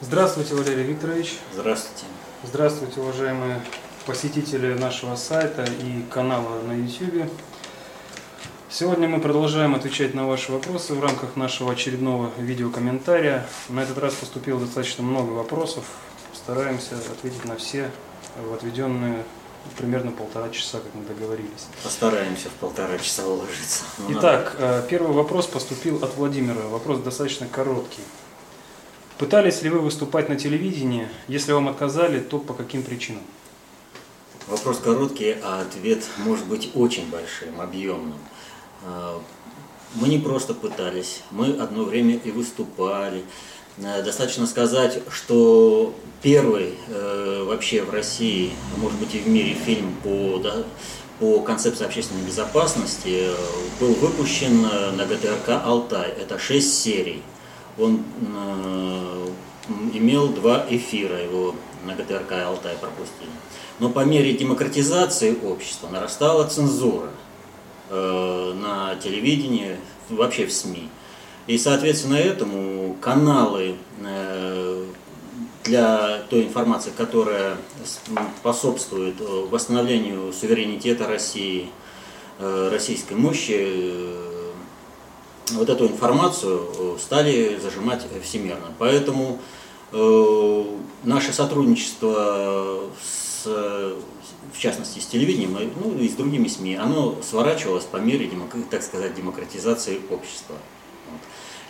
Здравствуйте, Валерий Викторович. Здравствуйте. Здравствуйте, уважаемые посетители нашего сайта и канала на YouTube. Сегодня мы продолжаем отвечать на ваши вопросы в рамках нашего очередного видеокомментария. На этот раз поступило достаточно много вопросов. Стараемся ответить на все в отведенные примерно полтора часа, как мы договорились. Постараемся в полтора часа уложиться. Ну, Итак, надо. Э, первый вопрос поступил от Владимира. Вопрос достаточно короткий. Пытались ли вы выступать на телевидении? Если вам отказали, то по каким причинам? Вопрос короткий, а ответ может быть очень большим, объемным. Э, мы не просто пытались, мы одно время и выступали. Э, достаточно сказать, что первый э, вообще в России, а может быть и в мире фильм по, да, по концепции общественной безопасности э, был выпущен э, на ГТРК «Алтай». Это шесть серий. Он э, имел два эфира, его на ГТРК «Алтай» пропустили. Но по мере демократизации общества нарастала цензура э, на телевидении, вообще в СМИ. И, соответственно, этому каналы э, для той информации, которая способствует восстановлению суверенитета России, российской мощи, вот эту информацию стали зажимать всемирно. Поэтому наше сотрудничество с, в частности, с телевидением, ну и с другими СМИ, оно сворачивалось по мере, так сказать, демократизации общества.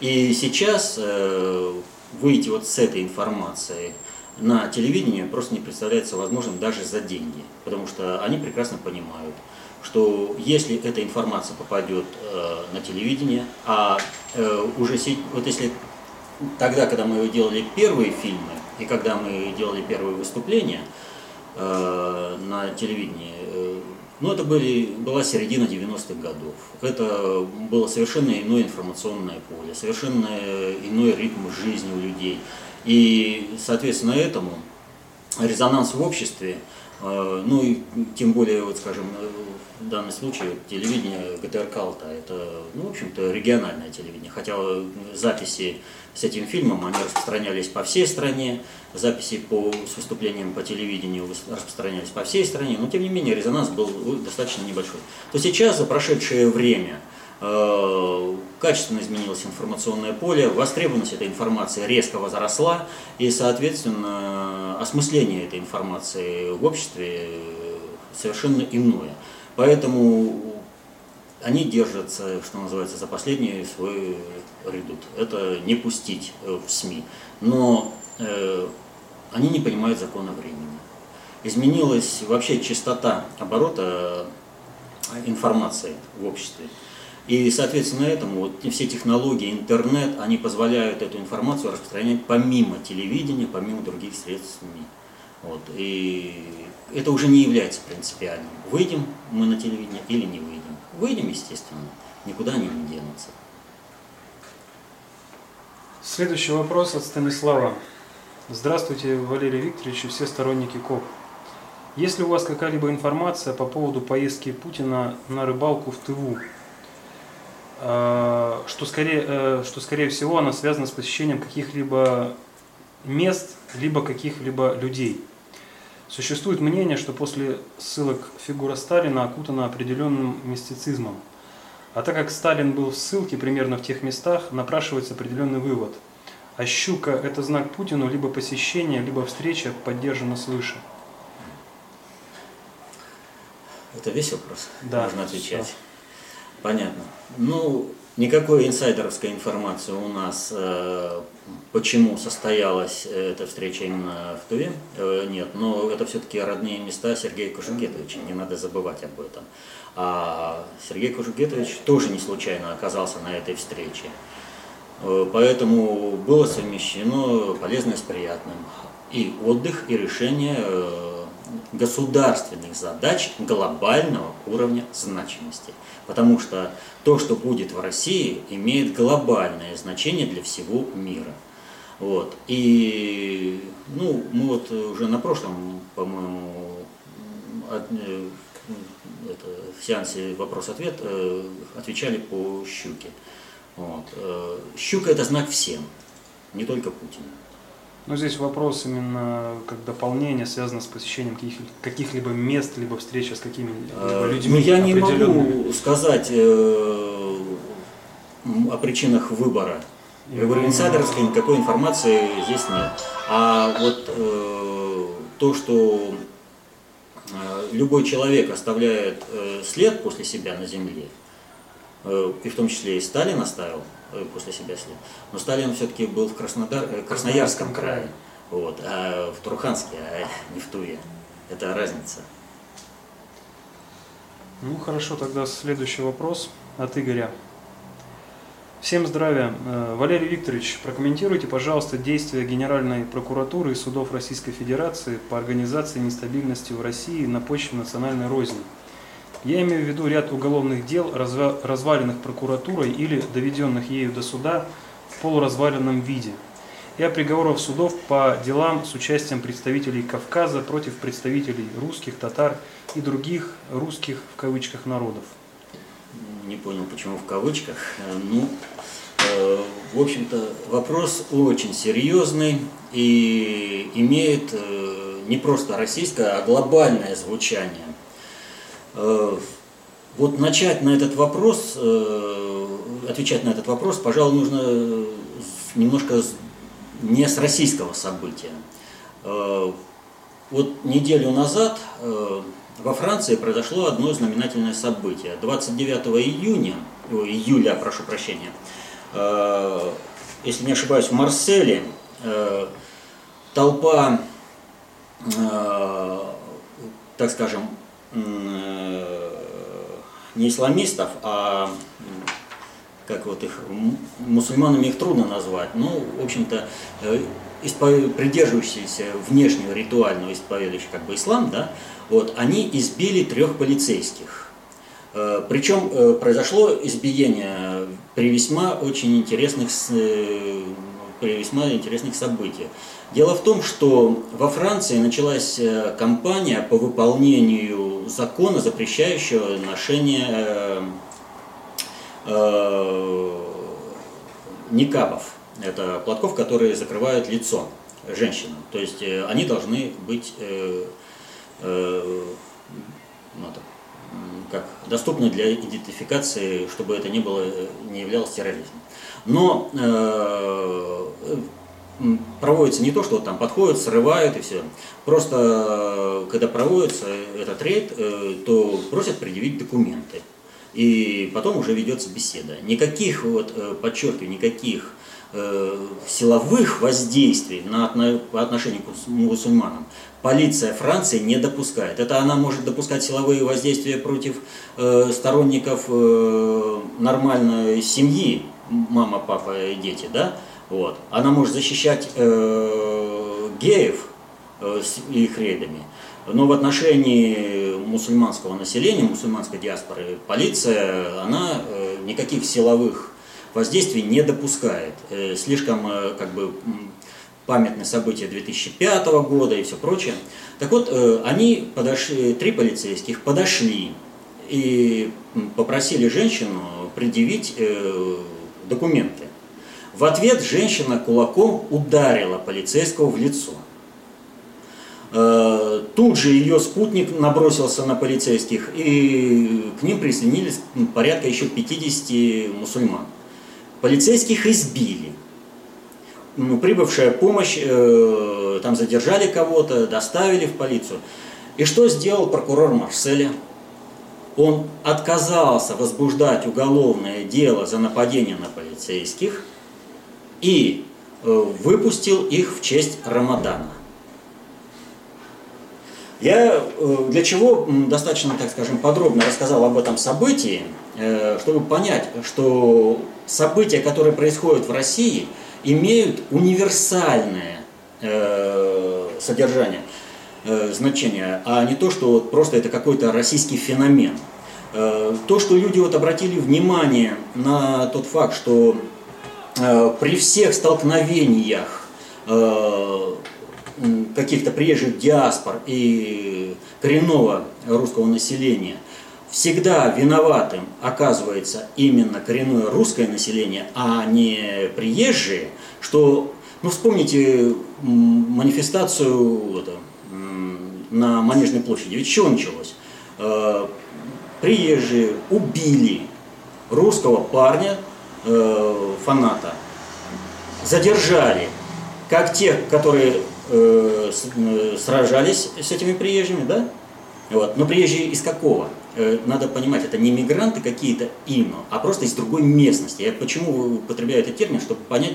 И сейчас э, выйти вот с этой информацией на телевидение просто не представляется возможным даже за деньги, потому что они прекрасно понимают, что если эта информация попадет э, на телевидение, а э, уже вот если тогда, когда мы делали первые фильмы и когда мы делали первые выступления на телевидении, но это были, была середина 90-х годов. Это было совершенно иное информационное поле, совершенно иной ритм жизни у людей. И, соответственно, этому резонанс в обществе, э, ну и тем более, вот скажем, в данном случае телевидение ГТРК Алта, это, ну, в общем-то, региональное телевидение, хотя записи с этим фильмом, они распространялись по всей стране, записи по, с выступлением по телевидению распространялись по всей стране, но тем не менее резонанс был достаточно небольшой. То сейчас, за прошедшее время, э, качественно изменилось информационное поле, востребованность этой информации резко возросла, и, соответственно, осмысление этой информации в обществе совершенно иное. Поэтому они держатся, что называется, за последний свой редут. Это не пустить э, в СМИ. Но э, они не понимают закона времени. Изменилась вообще частота оборота э, информации в обществе. И, соответственно, этому вот все технологии, интернет, они позволяют эту информацию распространять помимо телевидения, помимо других средств СМИ. Вот. И это уже не является принципиальным. Выйдем мы на телевидение или не выйдем. Выйдем, естественно, никуда не денутся. Следующий вопрос от Станислава. Здравствуйте, Валерий Викторович и все сторонники КОП. Есть ли у вас какая-либо информация по поводу поездки Путина на рыбалку в Тыву? А, что скорее, э, что скорее всего она связана с посещением каких-либо мест, либо каких-либо людей. Существует мнение, что после ссылок фигура Сталина окутана определенным мистицизмом. А так как Сталин был в ссылке примерно в тех местах, напрашивается определенный вывод. А щука – это знак Путину, либо посещение, либо встреча поддержана свыше. Это весь вопрос? Да. Можно отвечать. Все. Понятно. Ну, Никакой инсайдерской информации у нас, э, почему состоялась эта встреча именно в Туве, э, нет. Но это все-таки родные места Сергея Кушугетовича, не надо забывать об этом. А Сергей Кушугетович тоже не случайно оказался на этой встрече. Э, поэтому было совмещено полезное с приятным. И отдых, и решение государственных задач глобального уровня значимости. Потому что то, что будет в России, имеет глобальное значение для всего мира. Вот. И ну, мы вот уже на прошлом, по-моему, э, в сеансе вопрос-ответ э, отвечали по щуке. Вот. Э, щука это знак всем, не только Путину. Но здесь вопрос именно как дополнение связано с посещением каких-либо мест, либо встреча с какими-либо а, людьми. Ну, я не могу сказать э, о причинах выбора. Говорю, инсайдерской никакой информации здесь нет. А вот э, то, что э, любой человек оставляет э, след после себя на земле, э, и в том числе и Сталин оставил, Э, после себя след. Но Сталин все-таки был в Краснодар, э, Красноярском крае, вот, а в Туруханске, а не в Туве. Это разница. Ну хорошо, тогда следующий вопрос от Игоря. Всем здравия. Э, Валерий Викторович, прокомментируйте, пожалуйста, действия Генеральной прокуратуры и судов Российской Федерации по организации нестабильности в России на почве национальной розни. Я имею в виду ряд уголовных дел, разваленных прокуратурой или доведенных ею до суда в полуразваленном виде, и о приговорах судов по делам с участием представителей Кавказа против представителей русских, татар и других русских в кавычках народов. Не понял, почему в кавычках. Ну, э, в общем-то, вопрос очень серьезный и имеет э, не просто российское, а глобальное звучание. Э, вот начать на этот вопрос, э, отвечать на этот вопрос, пожалуй, нужно немножко не с российского события. Э, вот неделю назад во Франции произошло одно знаменательное событие. 29 июня, июля, прошу прощения, если не ошибаюсь, в Марселе толпа, так скажем, Э, не исламистов, а как вот их, мусульманами их трудно назвать, ну, в общем-то, э, придерживающиеся внешнего ритуального исповедующего как бы ислам, да, вот, они избили трех полицейских. Э, Причем произошло избиение при весьма очень интересных, при весьма интересных событиях. Дело в том, что во Франции началась э, кампания по выполнению закона, запрещающего ношение э, э, никабов. Это платков, которые закрывают лицо женщинам. То есть они должны быть э, э, ну, как, доступны для идентификации, чтобы это не, было, не являлось терроризмом. Но э, проводится не то, что там подходят, срывают и все. Просто э, когда проводится этот рейд, э, то просят предъявить документы. И потом уже ведется беседа. Никаких, вот, подчеркиваю, никаких силовых воздействий на, на, по отношению к мусульманам полиция Франции не допускает. Это она может допускать силовые воздействия против э, сторонников э, нормальной семьи, мама, папа и дети, да, вот. Она может защищать э, геев э, с их рейдами, но в отношении мусульманского населения, мусульманской диаспоры, полиция, она э, никаких силовых воздействий не допускает. Э, слишком э, как бы памятные события 2005 года и все прочее. Так вот, э, они подошли, три полицейских подошли и попросили женщину предъявить э, документы. В ответ женщина кулаком ударила полицейского в лицо. Э, тут же ее спутник набросился на полицейских, и к ним присоединились порядка еще 50 мусульман. Полицейских избили. Ну, прибывшая помощь, э, там задержали кого-то, доставили в полицию. И что сделал прокурор Марселя? Он отказался возбуждать уголовное дело за нападение на полицейских – и э, выпустил их в честь Рамадана. Я э, для чего достаточно, так скажем, подробно рассказал об этом событии, э, чтобы понять, что события, которые происходят в России, имеют универсальное содержание, значение, а не то, что просто это какой-то российский феномен. То, что люди вот обратили внимание на тот факт, что Э, при всех столкновениях э, каких-то приезжих диаспор и коренного русского населения всегда виноватым оказывается именно коренное русское население, а не приезжие, что Ну, вспомните манифестацию это, на Манежной площади. Ведь что началось? Э, приезжие убили русского парня, э, фаната, задержали, как тех, которые э, сражались с этими приезжими, да? Вот. Но приезжие из какого? Надо понимать, это не мигранты какие-то именно, а просто из другой местности. Я почему употребляю этот термин, чтобы понять,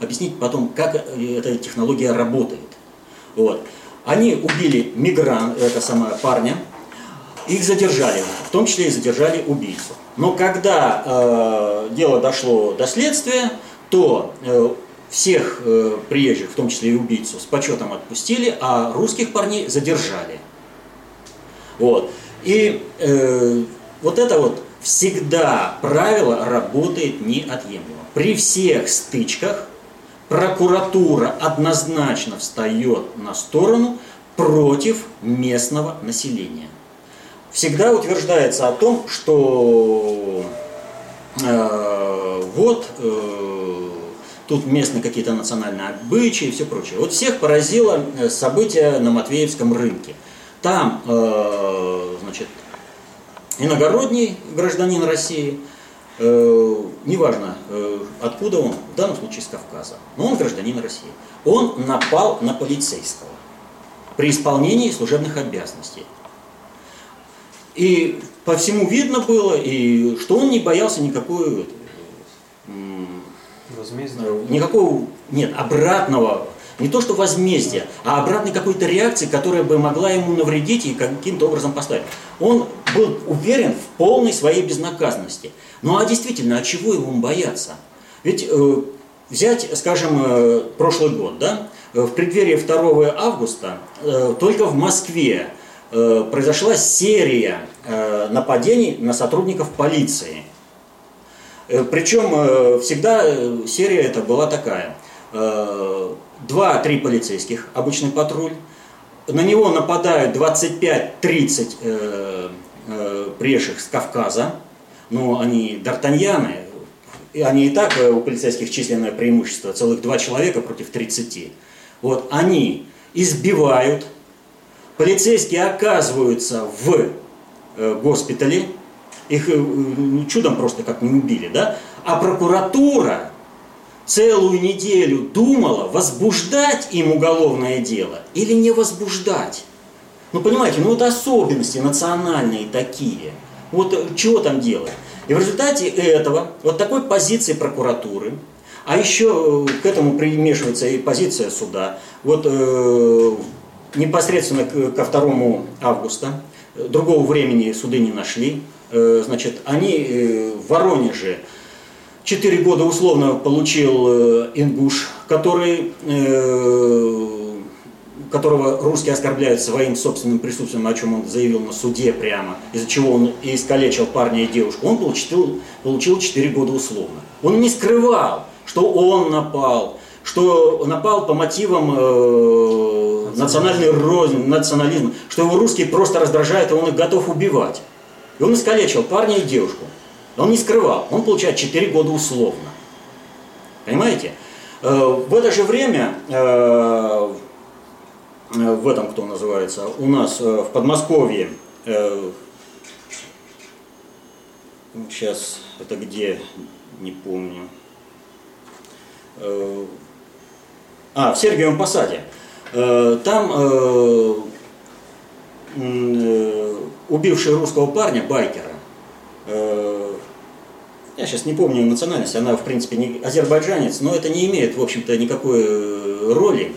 объяснить потом, как эта технология работает. Вот. Они убили мигрант, это самое парня, их задержали, в том числе и задержали убийцу. Но когда э, дело дошло до следствия, то э, всех э, приезжих, в том числе и убийцу, с почетом отпустили, а русских парней задержали. Вот. И э, вот это вот всегда правило работает неотъемлемо. При всех стычках прокуратура однозначно встает на сторону против местного населения. Всегда утверждается о том, что э, вот э, тут местные какие-то национальные обычаи и все прочее. Вот всех поразило э, событие на Матвеевском рынке. Там, э, значит, иногородний гражданин России – неважно э, откуда он, в данном случае с Кавказа, но он гражданин России, он напал на полицейского при исполнении служебных обязанностей. И по всему видно было, и что он не боялся никакой Возмездия. Никакого, нет, обратного не то что возмездия, а обратной какой-то реакции, которая бы могла ему навредить и каким-то образом поставить. Он был уверен в полной своей безнаказанности. Ну а действительно, а чего ему бояться? Ведь э, взять, скажем, э, прошлый год, да, в преддверии 2 августа э, только в Москве э, произошла серия э, нападений на сотрудников полиции. Э, причем э, всегда э, серия эта была такая. Э, два-три полицейских, обычный патруль. На него нападают 25-30 э, э, приезжих с Кавказа. Но они д'Артаньяны, они и так э, у полицейских численное преимущество, целых два человека против 30. Вот они избивают, полицейские оказываются в э, госпитале, их э, ну, чудом просто как не убили, да? А прокуратура целую неделю думала, возбуждать им уголовное дело или не возбуждать. Ну, понимаете, ну вот особенности национальные такие. Вот э, чего там делать? И в результате этого, вот такой позиции прокуратуры, а еще э, к этому примешивается и позиция суда, вот э, непосредственно ко 2 августа, э, другого времени суды не нашли, э, значит, они э, в Воронеже Четыре года условно получил э, Ингуш, который, э, которого русские оскорбляют своим собственным присутствием, о чем он заявил на суде прямо, из-за чего он и искалечил парня и девушку. Он получил, получил 4 года условно. Он не скрывал, что он напал, что напал по мотивам э, национальной розни, национализма, что его русские просто раздражают, и он их готов убивать. И он искалечил парня и девушку. Он не скрывал, он получает 4 года условно. Понимаете? Э, в это же время, э, в этом, кто называется, у нас э, в Подмосковье, сейчас это где, не помню, а, в Сергиевом Посаде, там убивший русского парня, байкера, я сейчас не помню национальность, она в принципе не азербайджанец, но это не имеет, в общем-то, никакой э, роли, э,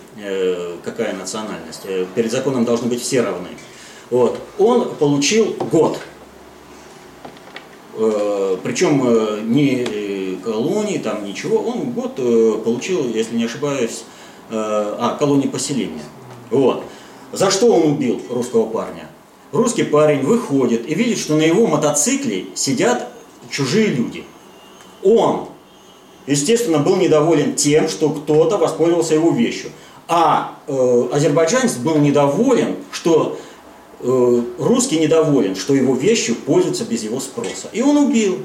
какая национальность. Э, перед законом должны быть все равны. Вот. Он получил год. Причем ни колонии, там ничего, он год получил, если не ошибаюсь, а, колонии поселения. Вот. За что он убил русского парня? Русский парень выходит и видит, что на его мотоцикле сидят чужие люди. Он, естественно, был недоволен тем, что кто-то воспользовался его вещью. А э, азербайджанец был недоволен, что э, русский недоволен, что его вещью пользуются без его спроса. И он убил.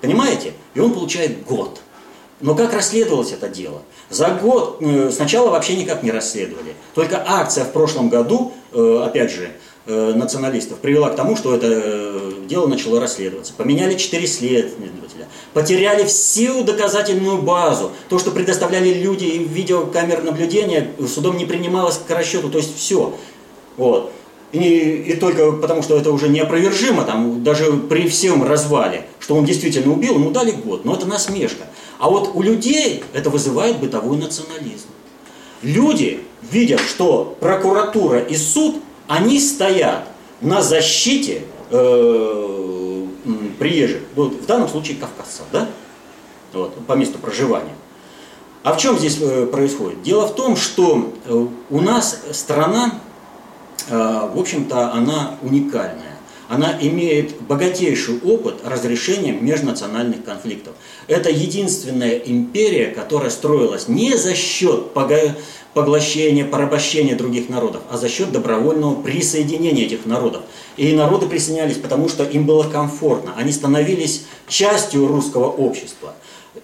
Понимаете? И он получает год. Но как расследовалось это дело? За год э, сначала вообще никак не расследовали. Только акция в прошлом году, э, опять же, э, националистов привела к тому, что это дело начало расследоваться. Поменяли четыре следователя, потеряли всю доказательную базу. То, что предоставляли люди и видеокамер наблюдения, судом не принималось к расчету, то есть все. Вот. И, и только потому, что это уже неопровержимо, там, даже при всем развале, что он действительно убил, ему дали год. Но это насмешка. А вот у людей это вызывает бытовой национализм. Люди видят, что прокуратура и суд, они стоят на защите э, приезжих, вот, в данном случае кавказцев, да? Вот, по месту проживания. А в чем здесь э, происходит? Дело в том, что э, у нас страна, э, в общем-то, она уникальная она имеет богатейший опыт разрешения межнациональных конфликтов. Это единственная империя, которая строилась не за счет поглощения, порабощения других народов, а за счет добровольного присоединения этих народов. И народы присоединялись, потому что им было комфортно. Они становились частью русского общества.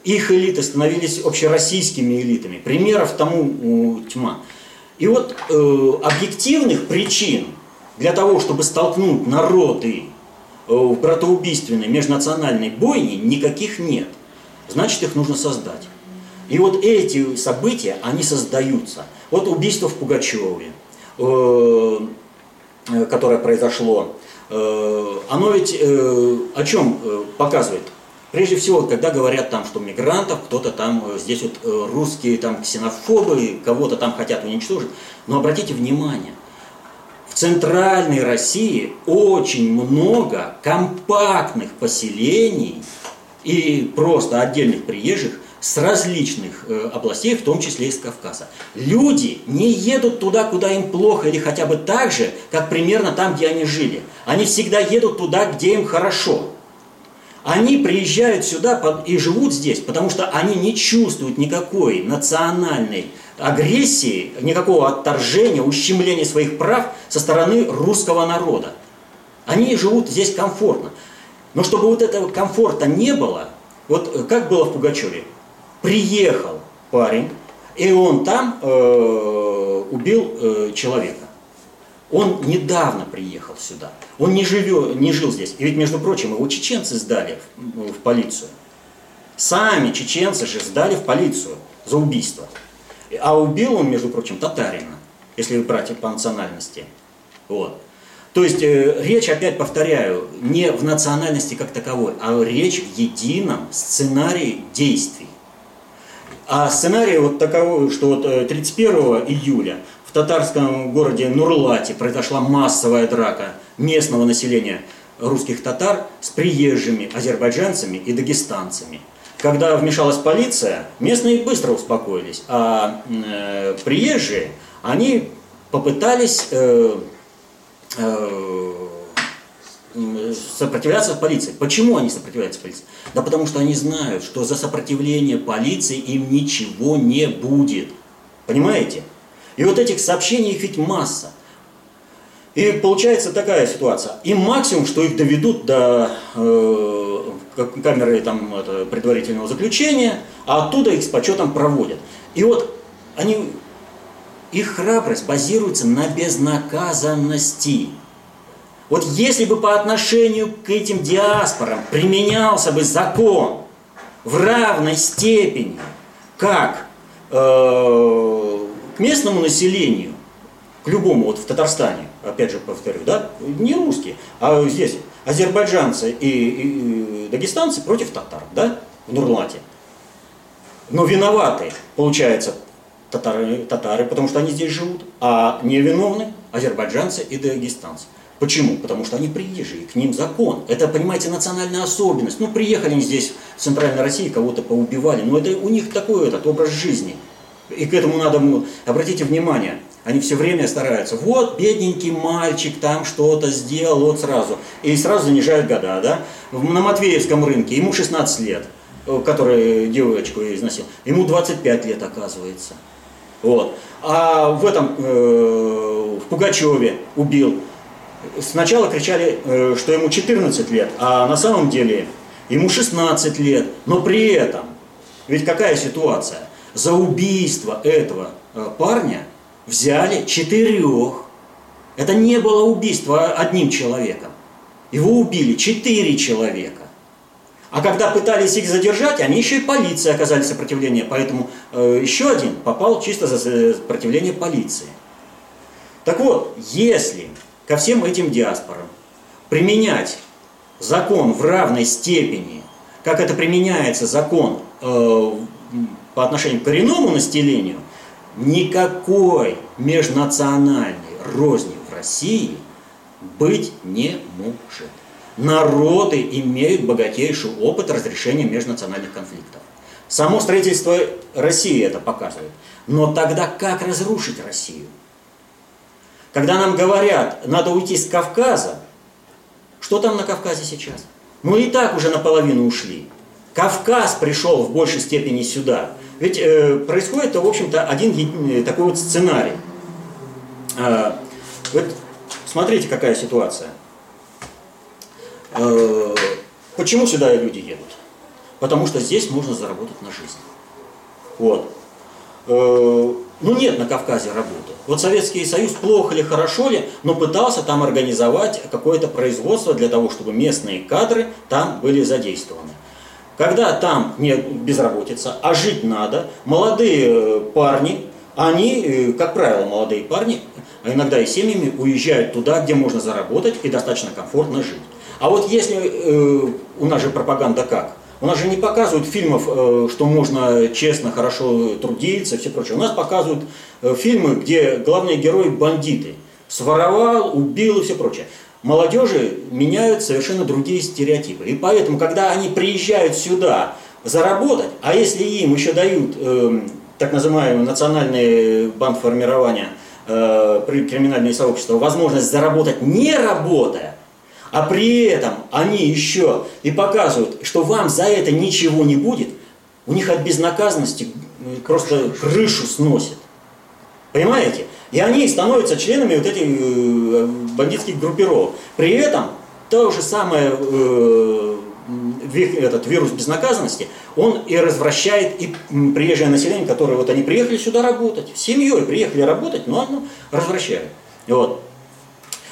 Их элиты становились общероссийскими элитами. Примеров тому тьма. И вот э, объективных причин для того, чтобы столкнуть народы э, в братоубийственной межнациональной бойне, никаких нет. Значит, их нужно создать. И вот эти события, они создаются. Вот убийство в Пугачеве, э, э, которое произошло, оно ведь о чем показывает? Прежде всего, когда говорят там, что мигрантов, кто-то там, здесь вот русские там ксенофобы, кого-то там хотят уничтожить. Но обратите внимание, центральной России очень много компактных поселений и просто отдельных приезжих с различных э, областей, в том числе из Кавказа. Люди не едут туда, куда им плохо, или хотя бы так же, как примерно там, где они жили. Они всегда едут туда, где им хорошо. Они приезжают сюда и живут здесь, потому что они не чувствуют никакой национальной агрессии, никакого отторжения, ущемления своих прав со стороны русского народа. Они живут здесь комфортно. Но чтобы вот этого комфорта не было, вот как было в Пугачеве, приехал парень, и он там э, убил э, человека. Он недавно приехал сюда. Он не, живет, не жил здесь. И ведь, между прочим, его чеченцы сдали в, в полицию. Сами чеченцы же сдали в полицию за убийство. А убил он, между прочим, татарина, если брать по национальности. Вот. То есть э, речь, опять повторяю, не в национальности как таковой, а речь в едином сценарии действий. А сценарий вот таковой, что вот 31 э, июля в татарском городе Нурлате произошла массовая драка местного населения русских татар с приезжими азербайджанцами и дагестанцами – когда вмешалась полиция, местные быстро успокоились, а э, приезжие, они попытались э, э, сопротивляться полиции. Почему они сопротивляются полиции? Да потому что они знают, что за сопротивление полиции им ничего не будет. Понимаете? И вот этих сообщений их ведь масса. И получается такая ситуация. И максимум, что их доведут до э, камеры там, это, предварительного заключения, а оттуда их с почетом проводят. И вот они, их храбрость базируется на безнаказанности. Вот если бы по отношению к этим диаспорам применялся бы закон в равной степени, как э, к местному населению, к любому, вот в Татарстане, опять же повторю, да, не русские, а здесь азербайджанцы и, и, и дагестанцы против татар, да, в Нурлате. Но виноваты, получается, татары, татары, потому что они здесь живут, а невиновны азербайджанцы и дагестанцы. Почему? Потому что они приезжие, к ним закон. Это, понимаете, национальная особенность. Ну, приехали они здесь, в Центральной России, кого-то поубивали, но это у них такой этот образ жизни. И к этому надо, обратите внимание, они все время стараются. Вот, бедненький мальчик там что-то сделал, вот сразу. И сразу занижают года, да? На Матвеевском рынке ему 16 лет, э, который девочку износил. Ему 25 лет, оказывается. Вот. А в этом, э, в Пугачеве убил. Сначала кричали, э, что ему 14 лет, а на самом деле ему 16 лет. Но при этом Ведь какая ситуация? За убийство этого э, парня взяли четырех. Это не было убийство одним человеком. Его убили четыре человека. А когда пытались их задержать, они еще и полиции оказали сопротивление. Поэтому э, еще один попал чисто за сопротивление полиции. Так вот, если ко всем этим диаспорам применять закон в равной степени, как это применяется закон э, по отношению к коренному населению, никакой межнациональной розни в России быть не может. Народы имеют богатейший опыт разрешения межнациональных конфликтов. Само строительство России это показывает. Но тогда как разрушить Россию? Когда нам говорят, надо уйти с Кавказа, что там на Кавказе сейчас? Мы и так уже наполовину ушли. Кавказ пришел в большей степени сюда. Ведь э, происходит, в общем-то, один э, такой вот сценарий. Э, вот смотрите, какая ситуация. Э, почему сюда люди едут? Потому что здесь можно заработать на жизнь. Вот. Э, ну нет на Кавказе работы. Вот Советский Союз плохо ли, хорошо ли, но пытался там организовать какое-то производство для того, чтобы местные кадры там были задействованы. Когда там нет безработица, а жить надо, молодые э, парни, они, э, как правило, молодые парни, а иногда и семьями уезжают туда, где можно заработать и достаточно комфортно жить. А вот если э, у нас же пропаганда как? У нас же не показывают фильмов, что можно честно, хорошо трудиться и все прочее. У нас показывают фильмы, где главные герои бандиты. Своровал, убил и все прочее. Молодежи меняют совершенно другие стереотипы. И поэтому, когда они приезжают сюда заработать, а если им еще дают э, так называемый национальный банк формирования, э, криминальные сообщества, возможность заработать не работая, а при этом они еще и показывают, что вам за это ничего не будет, у них от безнаказанности просто крышу сносит. Понимаете? И они становятся членами вот этих э, бандитских группировок. При этом то же самое, э, этот вирус безнаказанности, он и развращает и приезжее население, которое вот они приехали сюда работать, семьей приехали работать, но оно развращает. Вот.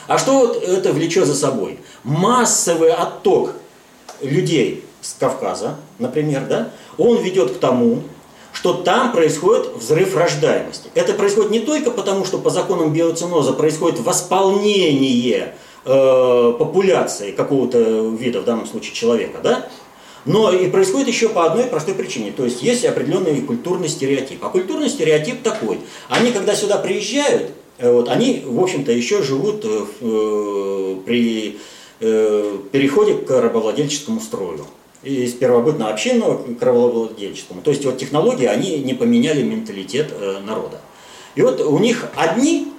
А что вот это влечет за собой? Массовый отток людей с Кавказа, например, да, он ведет к тому, что там происходит взрыв рождаемости. Это происходит не только потому, что по законам биоциноза происходит восполнение э, популяции какого-то вида, в данном случае человека, да, но и происходит еще по одной простой причине. То есть есть определенный культурный стереотип. А культурный стереотип такой. Они, когда сюда приезжают, Э, вот, они, в общем-то, еще живут э, э, при переходе к рабовладельческому строю. Из первобытного общинного к. То есть вот технологии, они не поменяли менталитет народа. И вот у них одни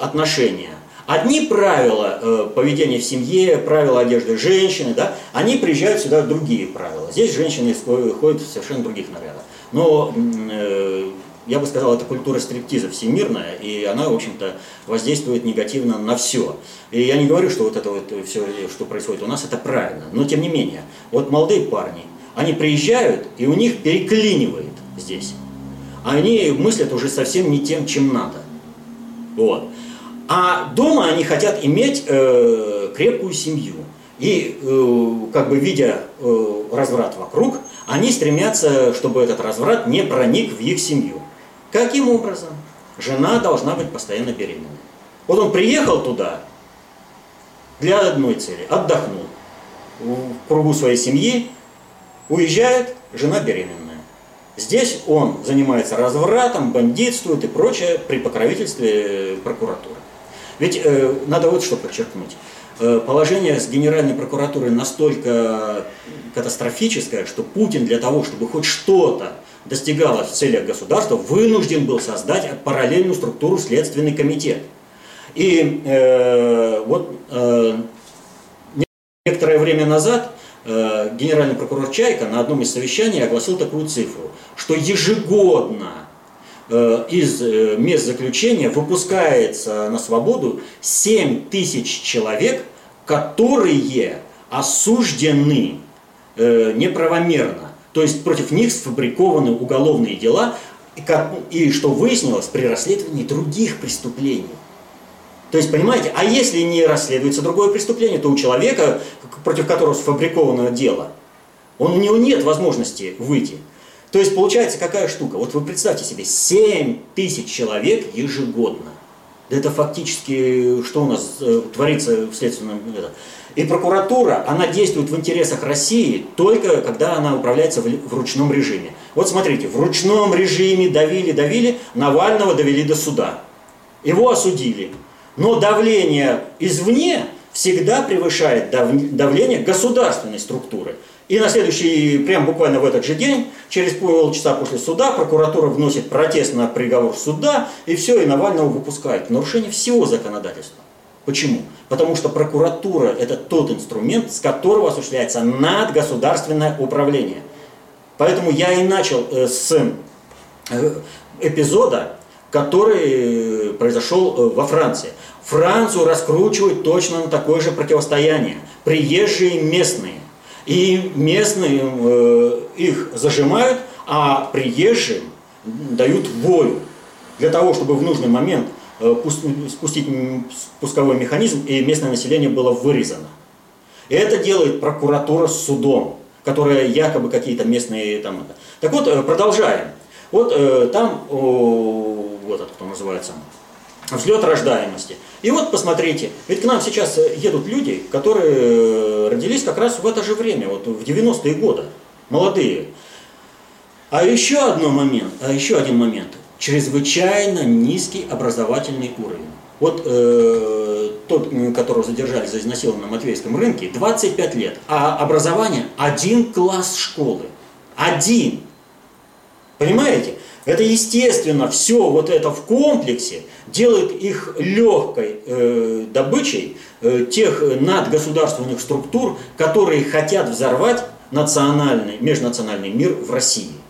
отношения, одни правила поведения в семье, правила одежды женщины, да, они приезжают сюда другие правила. Здесь женщины ходят в совершенно других нарядах. Но я бы сказал, это культура стриптиза всемирная, и она, в общем-то, воздействует негативно на все. И я не говорю, что вот это вот все, что происходит у нас, это правильно. Но тем не менее, вот молодые парни, они приезжают, и у них переклинивает здесь. Они мыслят уже совсем не тем, чем надо. Вот. А дома они хотят иметь э, крепкую семью. И э, как бы видя э, разврат вокруг, они стремятся, чтобы этот разврат не проник в их семью. Каким образом? Жена должна быть постоянно беременной. Вот он приехал туда для одной цели, отдохнул в кругу своей семьи, уезжает, жена беременная. Здесь он занимается развратом, бандитствует и прочее при покровительстве прокуратуры. Ведь э, надо вот что подчеркнуть. Э, положение с Генеральной прокуратурой настолько катастрофическое, что Путин для того, чтобы хоть что-то достигалось в целях государства, вынужден был создать параллельную структуру Следственный комитет. И э, вот э, некоторое время назад э, генеральный прокурор Чайка на одном из совещаний огласил такую цифру, что ежегодно э, из э, мест заключения выпускается на свободу 7 тысяч человек, которые осуждены э, неправомерно То есть против них сфабрикованы уголовные дела, и, как, и что выяснилось при расследовании других преступлений. То есть, понимаете, а если не расследуется другое преступление, то у человека, против которого сфабриковано дело, он, у него нет возможности выйти. То есть получается какая штука? Вот вы представьте себе, 7 тысяч человек ежегодно. Это фактически, что у нас э, творится в следственном... Это. И прокуратура, она действует в интересах России только когда она управляется в, в ручном режиме. Вот смотрите, в ручном режиме давили, давили, Навального довели до суда. Его осудили. Но давление извне всегда превышает давление государственной структуры. И на следующий, прям буквально в этот же день, через полчаса после суда, прокуратура вносит протест на приговор суда, и все, и Навального выпускают. Нарушение всего законодательства. Почему? Потому что прокуратура – это тот инструмент, с которого осуществляется надгосударственное управление. Поэтому я и начал э, с э, эпизода, который э, произошел во Франции. Францию раскручивают точно на такое же противостояние. Приезжие местные – и местные их зажимают, а приезжим дают волю для того, чтобы в нужный момент спустить спусковой механизм, и местное население было вырезано. И это делает прокуратура с судом, которая якобы какие-то местные там. Так вот, э, продолжаем. Вот э, там, вот это кто называется, взлет рождаемости. И вот посмотрите, ведь к нам сейчас едут люди, которые э, родились как раз в это же время, вот в 90-е годы, молодые. А еще, одно момент, а еще один момент. Чрезвычайно низкий образовательный уровень. Вот э, тот, которого задержали за изнасилование на Матвейском рынке, 25 лет, а образование один класс школы. Один. Понимаете? Это естественно, все вот это в комплексе делает их легкой э, добычей э, тех надгосударственных структур, которые хотят взорвать национальный, межнациональный мир в России.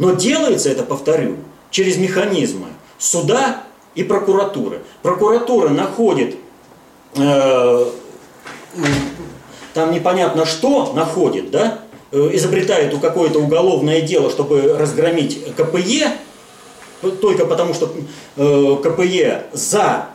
Но делается это, повторю, через механизмы суда и прокуратуры. Прокуратура находит, э, там непонятно что находит, да, Э, изобретает у какое-то уголовное дело, чтобы разгромить КПЕ, только потому что э, КПЕ за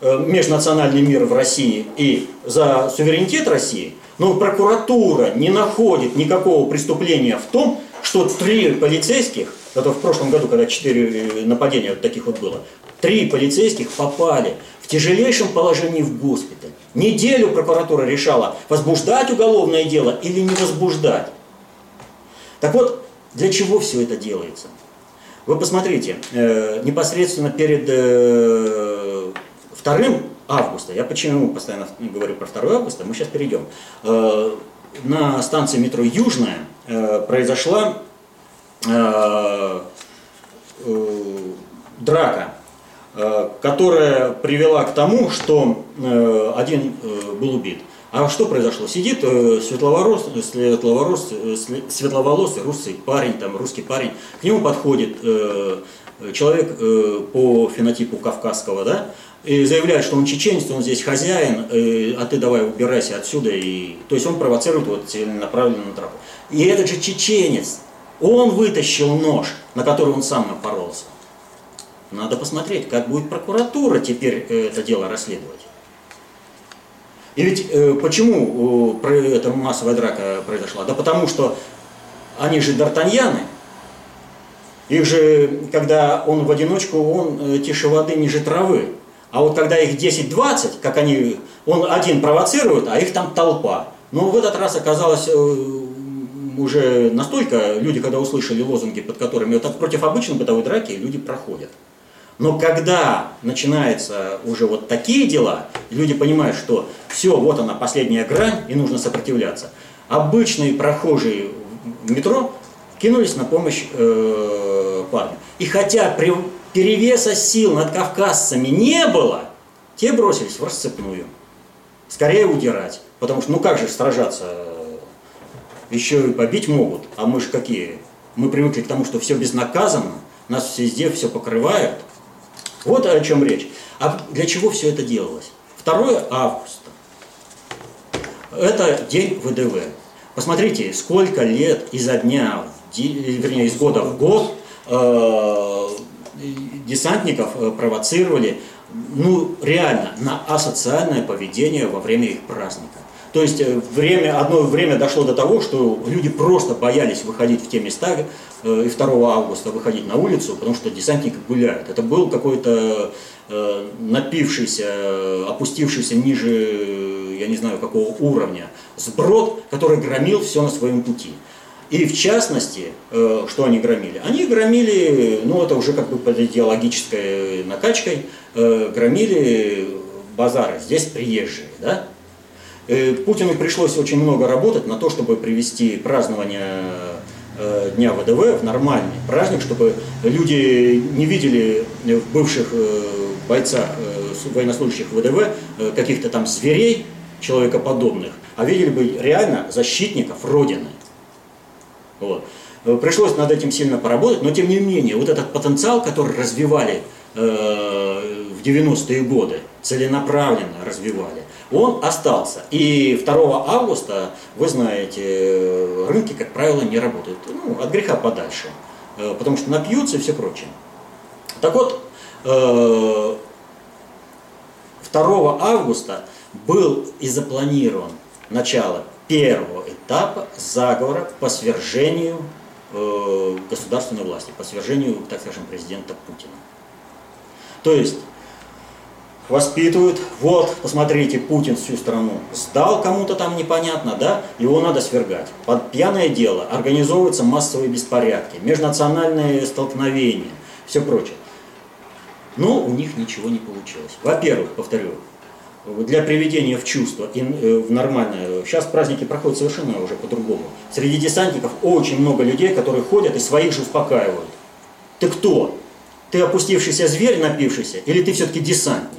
э, межнациональный мир в России и за суверенитет России, но прокуратура не находит никакого преступления в том, что три полицейских, это в прошлом году, когда четыре нападения вот таких вот было, три полицейских попали в тяжелейшем положении в госпиталь. Неделю прокуратура решала, возбуждать уголовное дело или не возбуждать. Так вот, для чего все это делается? Вы посмотрите, э, непосредственно перед э, 2 августа, я почему постоянно говорю про 2 августа, мы сейчас перейдем, э, на станции метро Южная э, произошла э, э, драка, э, которая привела к тому, что э, один э, был убит. А что произошло? Сидит э, светловорос, светловорос, э, светловолосый русский парень, там русский парень, к нему подходит э, человек э, по фенотипу кавказского, да, и заявляет, что он чеченец, он здесь хозяин, э, а ты давай убирайся отсюда. И... То есть он провоцирует вот целенаправленную траву. И этот же чеченец, он вытащил нож, на который он сам напоролся. Надо посмотреть, как будет прокуратура теперь э, это дело расследовать. И ведь э, почему э, эта массовая драка произошла? Да потому что они же д'Артаньяны. Их же, когда он в одиночку, он э, тише воды ниже травы. А вот когда их 10-20, как они, он один провоцирует, а их там толпа. Но в этот раз оказалось э, уже настолько, люди, когда услышали лозунги, под которыми вот против обычной бытовой драки, люди проходят. Но когда начинаются уже вот такие дела, люди понимают, что все, вот она последняя грань, и нужно сопротивляться. Обычные прохожие в метро кинулись на помощь э, парню. И хотя при, перевеса сил над кавказцами не было, те бросились в расцепную. Скорее удирать. Потому что, ну как же сражаться? Еще и побить могут. А мы же какие? Мы привыкли к тому, что все безнаказанно. Нас везде все покрывают. Вот о чем речь. А для чего все это делалось? 2 августа. Это день ВДВ. Посмотрите, сколько лет изо дня, вернее, из года в год э, десантников э, провоцировали, ну, реально, на асоциальное поведение во время их праздника. То есть э, время, одно время дошло до того, что люди просто боялись выходить в те места, э, и 2 августа выходить на улицу, потому что десантники гуляют. Это был какой-то э, напившийся, опустившийся ниже, я не знаю какого уровня, сброд, который громил все на своем пути. И в частности, что они громили? Они громили, ну это уже как бы под идеологической накачкой, громили базары, здесь приезжие, да? Э, Путину пришлось очень много работать на то, чтобы привести празднование э, Дня ВДВ в нормальный праздник, чтобы люди не видели в бывших э, бойцах, военнослужащих ВДВ каких-то там зверей, человекоподобных, а видели бы реально защитников Родины. Вот. Пришлось над этим сильно поработать, но тем не менее, вот этот потенциал, который развивали в 90-е годы, целенаправленно развивали, он остался. И 2 августа, вы знаете, рынки, как правило, не работают. Ну, от греха подальше. Э, потому что напьются и все прочее. Так вот, 2 э, августа был и запланирован начало первого этапа заговора по свержению э, государственной власти, по свержению, так скажем, президента Путина. То есть воспитывают, вот, посмотрите, Путин всю страну сдал кому-то там непонятно, да, его надо свергать. Под пьяное дело организовываются массовые беспорядки, межнациональные столкновения, все прочее. Но у них ничего не получилось. Во-первых, повторю, для приведения в чувство, и э, в нормальное, сейчас праздники проходят совершенно уже по-другому. Среди десантников очень много людей, которые ходят и своих же успокаивают. Ты кто? Ты опустившийся зверь, напившийся, или ты все-таки десантник?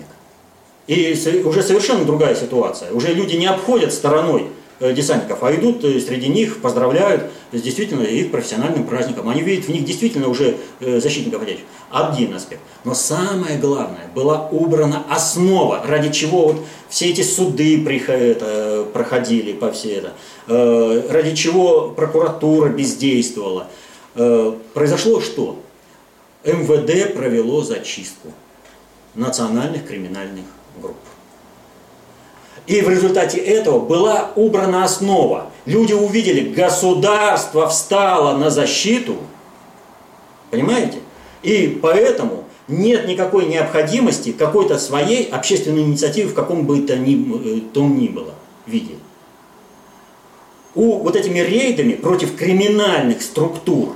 И уже совершенно другая ситуация. Уже люди не обходят стороной э, десантников, а идут э, среди них, поздравляют с действительно их профессиональным праздником. Они видят в них действительно уже э, защитников Отечества. Один аспект. Но самое главное, была убрана основа, ради чего вот все эти суды проходили по все это, ради чего прокуратура бездействовала. Произошло что? МВД провело зачистку национальных криминальных групп. И в результате этого была убрана основа. Люди увидели, государство встало на защиту, понимаете? И поэтому нет никакой необходимости какой-то своей общественной инициативы в каком бы то ни, э, том ни было виде. У вот этими рейдами против криминальных структур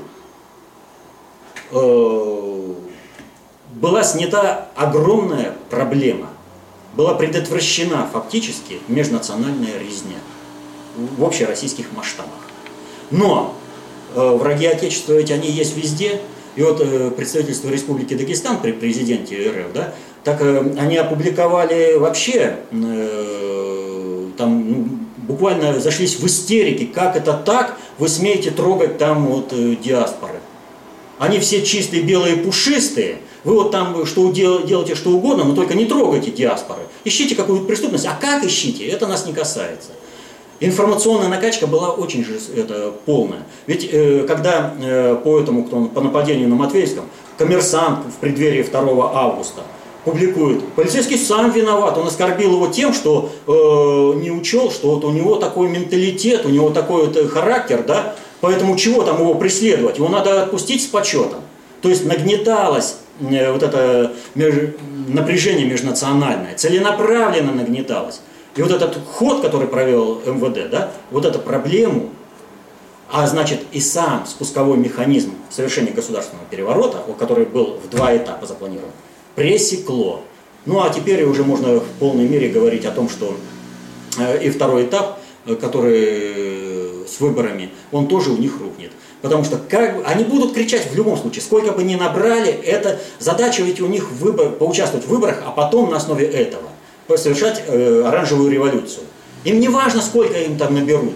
э, была снята огромная проблема – была предотвращена фактически межнациональная резня в общероссийских масштабах. Но э, враги Отечества ведь они есть везде. И вот э, представительство Республики Дагестан при президенте РФ, да, так э, они опубликовали вообще, э, там ну, буквально зашлись в истерике, как это так, вы смеете трогать там вот э, диаспоры. Они все чистые, белые, пушистые, вы вот там что делаете что угодно, но только не трогайте диаспоры. Ищите какую-то преступность. А как ищите? Это нас не касается. Информационная накачка была очень же это, полная. Ведь э, когда э, по этому, кто, по нападению на Матвейском, коммерсант в преддверии 2 августа публикует, полицейский сам виноват, он оскорбил его тем, что э, не учел, что вот у него такой менталитет, у него такой вот характер, да, поэтому чего там его преследовать, его надо отпустить с почетом. То есть нагнеталось Э, вот это напряжение межнациональное, целенаправленно нагнеталось. И вот этот ход, который провел МВД, да, вот эту проблему, а значит и сам спусковой механизм совершения государственного переворота, который был в два этапа запланирован, пресекло. Ну а теперь уже можно в полной мере говорить о том, что э, и второй этап, э, который с выборами, он тоже у них рухнет. Потому что как, они будут кричать в любом случае, сколько бы ни набрали, это задача ведь у них выбор, поучаствовать в выборах, а потом на основе этого совершать э, оранжевую революцию. Им не важно, сколько им там наберут.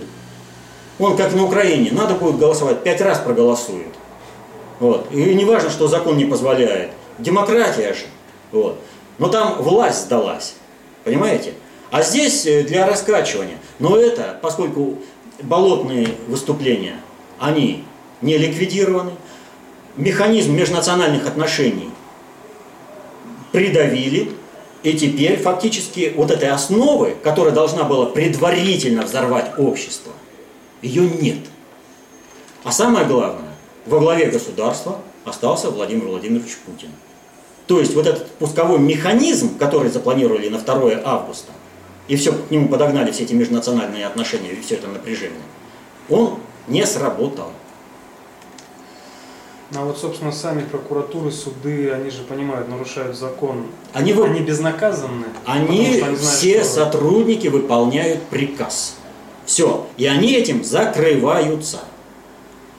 Он как на Украине, надо будет голосовать, пять раз проголосуют. Вот. И не важно, что закон не позволяет. Демократия же. Вот. Но там власть сдалась. Понимаете? А здесь э, для раскачивания. Но это, поскольку болотные выступления, они не ликвидированы. Механизм межнациональных отношений придавили, и теперь фактически вот этой основы, которая должна была предварительно взорвать общество, ее нет. А самое главное, во главе государства остался Владимир Владимирович Путин. То есть вот этот пусковой механизм, который запланировали на 2 августа, и все к нему подогнали все эти межнациональные отношения и все это напряжение, он не сработал. А вот, собственно, сами прокуратуры, суды, они же понимают, нарушают закон. Они, они безнаказанны. Они, они знают, все что... сотрудники выполняют приказ. Все. И они этим закрываются.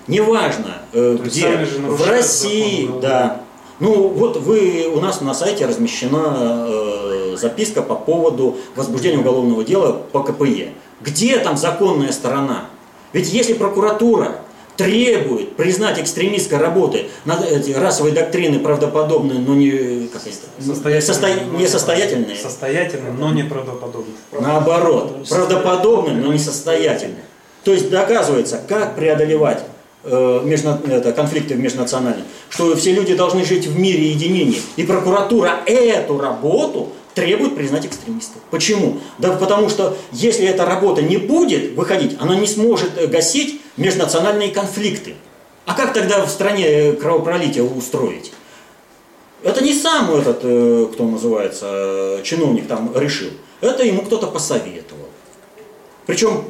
Неважно, э, где. В России, закон, да. Ну вот вы у нас на сайте размещена э, записка по поводу возбуждения уголовного дела по КПЕ. Где там законная сторона? Ведь если прокуратура требует признать экстремистской работы эти расовые доктрины правдоподобные, но не как состоятельные, состо... несостоятельные. Состоятельные, но не правдоподобные. Наоборот, правдоподобные, но несостоятельные. То есть доказывается, как преодолевать э, межна... это, конфликты межнациональные, что все люди должны жить в мире и единении. И прокуратура эту работу требует признать экстремистов. Почему? Да потому что если эта работа не будет выходить, она не сможет э, гасить межнациональные конфликты. А как тогда в стране э, кровопролитие устроить? Это не сам этот, э, кто называется, чиновник там решил. Это ему кто-то посоветовал. Причем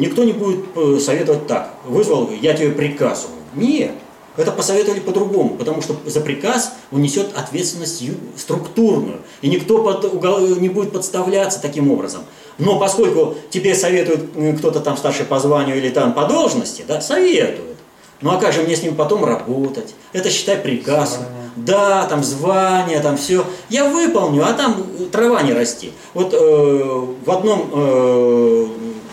никто не будет советовать так. Вызвал, я тебе приказываю. Нет. Это посоветовали по-другому, потому что за приказ он несет ответственность структурную, и никто под, не будет подставляться таким образом. Но поскольку тебе советует кто-то там старший по званию или там по должности, да, советует. Ну а как же мне с ним потом работать? Это считай приказ. Да, там звание, там все. Я выполню, а там трава не расти. Вот э, в одном э,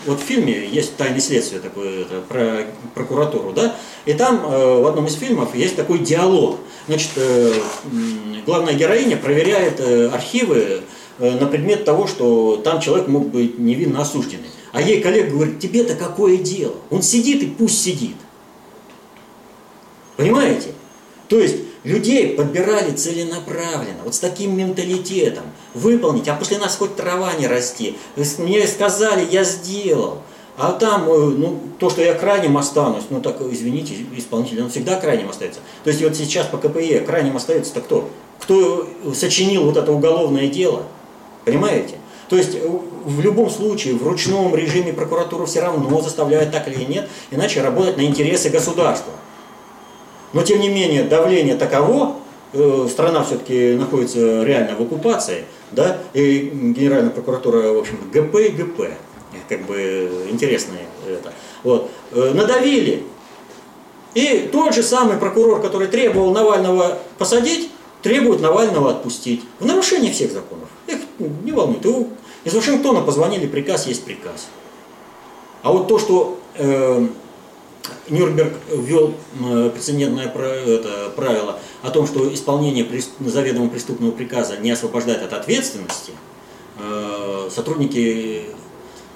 вот в фильме есть «Тайны следствия» такое, это, про прокуратуру, да, и там э, в одном из фильмов есть такой диалог. Значит, э, главная героиня проверяет э, архивы э, на предмет того, что там человек мог быть невинно осужденный. А ей коллега говорит, тебе-то какое дело? Он сидит и пусть сидит. Понимаете? То есть людей подбирали целенаправленно, вот с таким менталитетом, выполнить, а после нас хоть трава не расти. Мне сказали, я сделал. А там, э, ну, то, что я крайним останусь, ну, так, извините, исполнитель, он всегда крайним остается. То есть вот сейчас по КПЕ крайним остается-то кто? Кто сочинил вот это уголовное дело? Понимаете? То есть э, в любом случае в ручном режиме прокуратуру все равно заставляют так или нет, иначе работать на интересы государства. Но тем не менее давление таково, э, страна все-таки находится реально в оккупации, да, и Генеральная прокуратура, в общем, ГП и ГП, как бы интересные это. Вот. Э, надавили. И тот же самый прокурор, который требовал Навального посадить, требует Навального отпустить. В нарушение всех законов. Их не волнует. Из Вашингтона позвонили, приказ есть приказ. А вот то, что э, Нюрнберг ввел э, прецедентное правило о том, что исполнение заведомо преступного приказа не освобождает от ответственности, э, сотрудники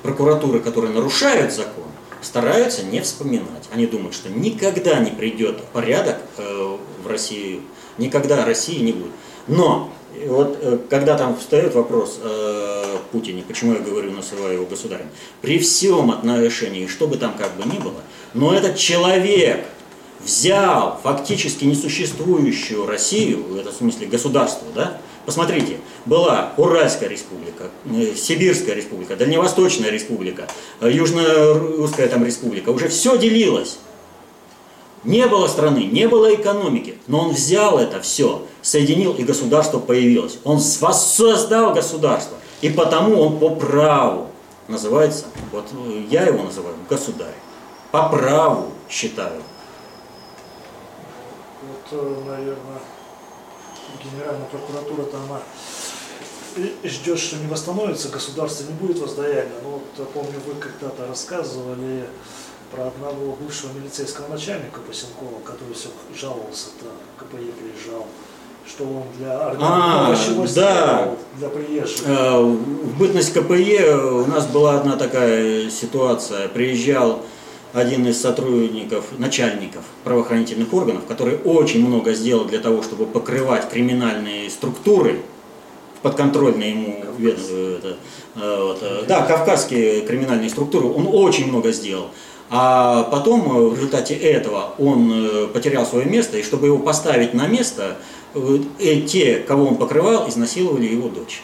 прокуратуры, которые нарушают закон, стараются не вспоминать. Они думают, что никогда не придет порядок э, в России, никогда России не будет. Но вот когда там встает вопрос о Путине, почему я говорю, называю его государем, при всем отношении, что бы там как бы ни было, но этот человек взял фактически несуществующую Россию, в этом смысле государство, да, Посмотрите, была Уральская республика, э, Сибирская республика, Дальневосточная республика, э, Южно-Русская там республика, уже все делилось. Не было страны, не было экономики, но он взял это все, соединил, и государство появилось. Он воссоздал государство, и потому он по праву называется, вот э, я его называю государь по праву считаю. Вот, э, наверное, Генеральная прокуратура-то она ждет, что не восстановится, государство не будет воздаяния. Но вот помню, вы когда-то рассказывали про одного бывшего милицейского начальника Пасенкова, который все жаловался, то КПЕ приезжал, что он для А, овощевой да. для приезжих. Э, В бытность КПЕ у нас была одна такая ситуация. Приезжал один из сотрудников, начальников правоохранительных органов, который очень много сделал для того, чтобы покрывать криминальные структуры, подконтрольные ему вед- это, э, вот, э, да, кавказские криминальные структуры, он очень много сделал. А потом э, в результате этого он э, потерял свое место, и чтобы его поставить на место, э, э, те, кого он покрывал, изнасиловали его дочь.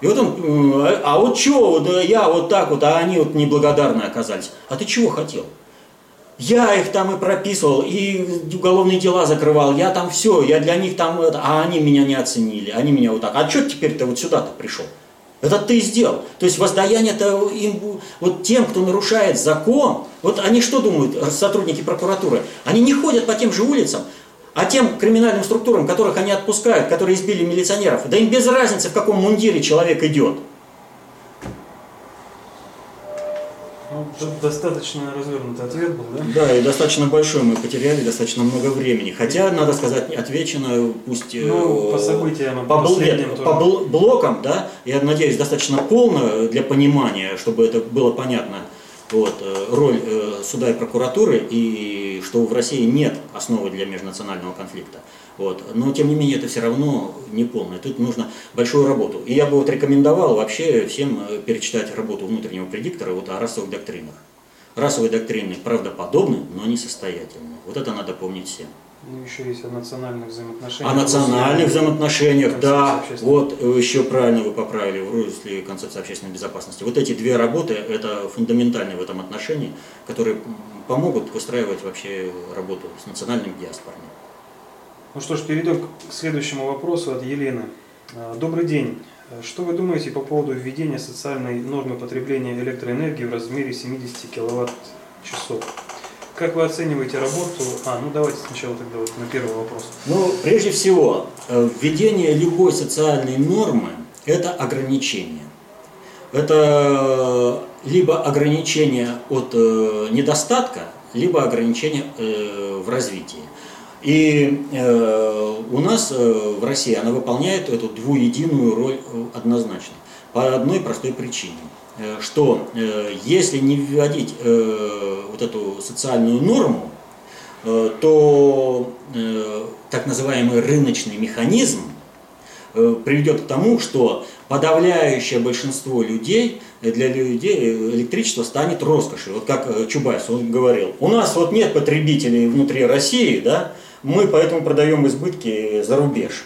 И вот он, э, а вот что, да я вот так вот, а они вот неблагодарны оказались. А ты чего хотел? Я их там и прописывал, и уголовные дела закрывал, я там все, я для них там, а они меня не оценили, они меня вот так. А что теперь ты вот сюда-то пришел? Это ты сделал. То есть воздаяние-то им, вот тем, кто нарушает закон, вот они что думают, сотрудники прокуратуры? Они не ходят по тем же улицам, а тем криминальным структурам, которых они отпускают, которые избили милиционеров, да им без разницы, в каком мундире человек идет. Ну, достаточно развернутый ответ был, да? Да, и достаточно большой мы потеряли, достаточно много времени. Хотя, надо сказать, отвечено, пусть э, Ну, по событиям, по, бл- нет, по бл- блокам, да, я надеюсь, достаточно полно для понимания, чтобы это было понятно, вот, э, роль э, суда и прокуратуры, и что в России нет основы для межнационального конфликта. Вот. Но, тем не менее, это все равно не полное. Тут нужно большую работу. И я бы вот рекомендовал вообще всем э, перечитать работу внутреннего предиктора вот о расовых доктринах. Расовые доктрины правдоподобны, но несостоятельны. Вот это надо помнить всем. Ну, еще есть о национальных взаимоотношениях. О национальных взаимоотношениях, да, вот э, еще правильно вы поправили в русле концепции общественной безопасности. Вот эти две работы, это фундаментальные в этом отношении, которые помогут выстраивать вообще работу с национальными диаспорами. Ну что ж, перейдем к следующему вопросу от Елены. А, Добрый день. А, Что вы думаете по поводу введения социальной нормы потребления электроэнергии в размере 70 киловатт-часов? Как вы оцениваете работу? А, ну давайте сначала тогда вот на первый вопрос. Ну, прежде всего, э, введение любой социальной нормы – это ограничение. Это э, либо ограничение от э, недостатка, либо ограничение в развитии. И у нас в России она выполняет эту двуединую роль однозначно. По одной простой причине, э, что э, если не вводить э, вот эту социальную норму, то так называемый рыночный механизм приведет к тому, что подавляющее большинство людей, для людей электричество станет роскошью. Вот как Чубайс, он говорил, у нас вот нет потребителей внутри России, да, мы поэтому продаем избытки за рубеж.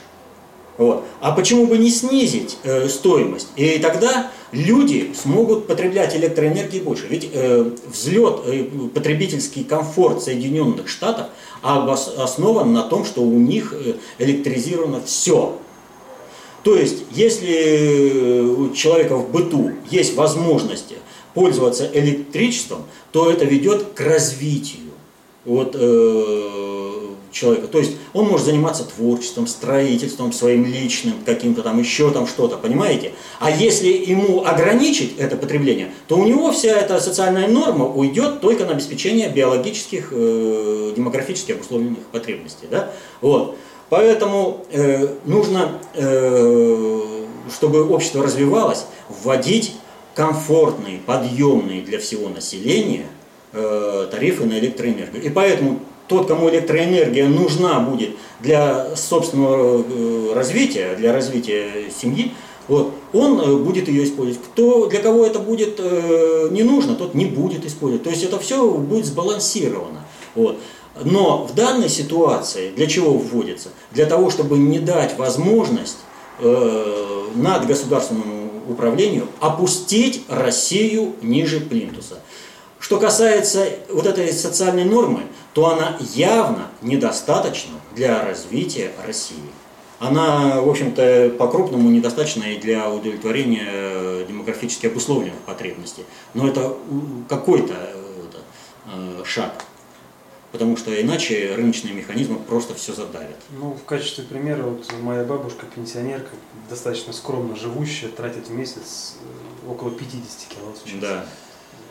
Вот. А почему бы не снизить э, стоимость? И тогда люди смогут потреблять электроэнергии больше. Ведь э, взлет, э, потребительский комфорт Соединенных Штатов основан на том, что у них э, электризировано все. То есть, если у человека в быту есть возможности пользоваться электричеством, то это ведет к развитию вот, э, человека. То есть он может заниматься творчеством, строительством своим личным, каким-то там еще там что-то, понимаете? А если ему ограничить это потребление, то у него вся эта социальная норма уйдет только на обеспечение биологических, э, демографически обусловленных потребностей. Да? Вот. Поэтому э, нужно, э, чтобы общество развивалось, вводить комфортные, подъемные для всего населения э, тарифы на электроэнергию. И поэтому тот, кому электроэнергия нужна будет для собственного э, развития, для развития семьи, вот, он э, будет ее использовать. Кто, для кого это будет э, не нужно, тот не будет использовать. То есть это все будет сбалансировано. Вот. Но в данной ситуации для чего вводится? Для того, чтобы не дать возможность э, над государственному управлению опустить Россию ниже плинтуса. Что касается вот этой социальной нормы, то она явно недостаточна для развития России. Она, в общем-то, по-крупному недостаточна и для удовлетворения э, демографически обусловленных потребностей. Но это какой-то э, э, шаг. Потому что иначе рыночные механизмы просто все задавят. Ну, в качестве примера, вот моя бабушка, пенсионерка, достаточно скромно живущая, тратит в месяц около 50 киловатт в час. Да,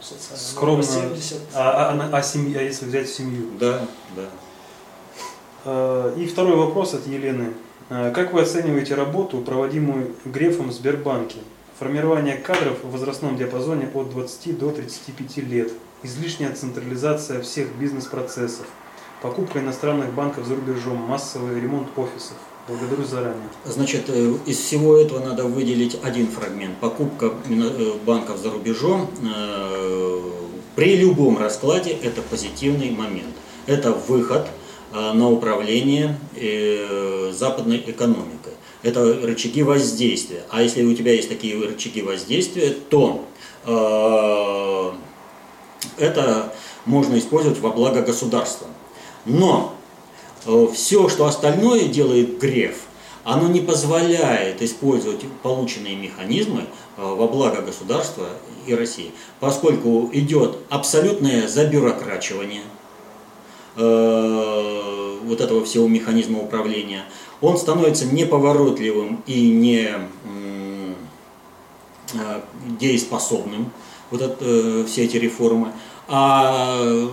Социальная Скромно. норма 70. А, а, а, а семья, а если взять семью? да, да. Э, И второй вопрос от Елены. Э, Как вы оцениваете работу, проводимую Грефом в Сбербанке? Формирование кадров в возрастном диапазоне от 20 до 35 лет, излишняя централизация всех бизнес-процессов, покупка иностранных банков за рубежом, массовый ремонт офисов. Благодарю заранее. Значит, э, из всего этого надо выделить один фрагмент. Покупка э, банков за рубежом э, при любом раскладе это позитивный момент. Это выход на управление западной экономикой. Это рычаги воздействия. А если у тебя есть такие рычаги воздействия, то это можно использовать во благо государства. Но все, что остальное делает Греф, оно не позволяет использовать полученные механизмы э, во благо государства и России, поскольку идет абсолютное забюрокрачивание э, вот этого всего механизма управления. Он становится неповоротливым и не э, дееспособным, вот это, э, все эти реформы. А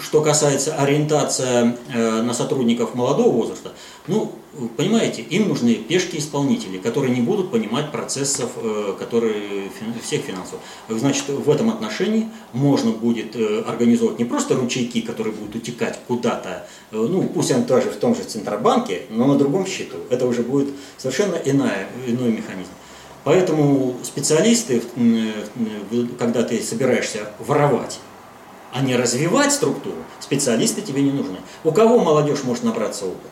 что касается ориентации э, на сотрудников молодого возраста, ну, понимаете, им нужны пешки-исполнители, которые не будут понимать процессов, э, которые всех финансов. Значит, в этом отношении можно будет э, организовать не просто ручейки, которые будут утекать куда-то, ну, пусть они тоже в том же Центробанке, но на другом счету. Это уже будет совершенно иная, иной механизм. Поэтому специалисты, когда ты собираешься воровать, а не развивать структуру, специалисты тебе не нужны. У кого молодежь может набраться опыта?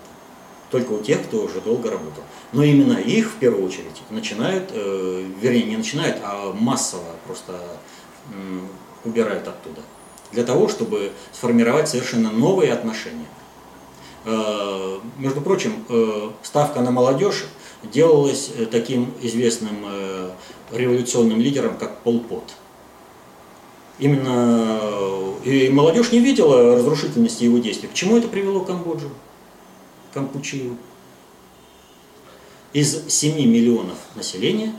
Только у тех, кто уже долго работал. Но именно их в первую очередь начинают, э, вернее не начинают, а массово просто м, убирают оттуда. Для того, чтобы сформировать совершенно новые отношения. Э, Между прочим, э, ставка на молодежь делалась э, таким известным э, революционным лидером, как Пол Пот. Именно э, и молодежь не видела разрушительности его действий. К чему это привело Камбоджу? Кампучию? Из 7 миллионов населения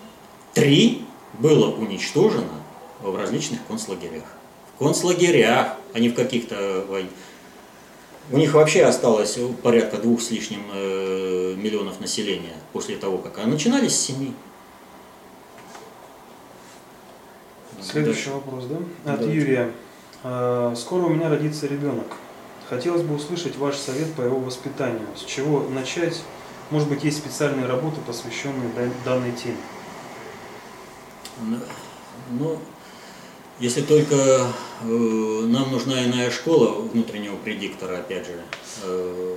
3 было уничтожено в различных концлагерях. В концлагерях, а не в каких-то войнах. У них вообще осталось порядка двух с лишним э, миллионов населения после того, как... А начинались с семи. Следующий вопрос, да? От Да. Юрия. Э, Скоро у меня родится ребенок. Хотелось бы услышать ваш совет по его воспитанию. С чего начать? Может быть, есть специальные работы, посвященные дан- данной теме. Ну, Ну, если только э, нам нужна иная школа внутреннего предиктора, опять же, э,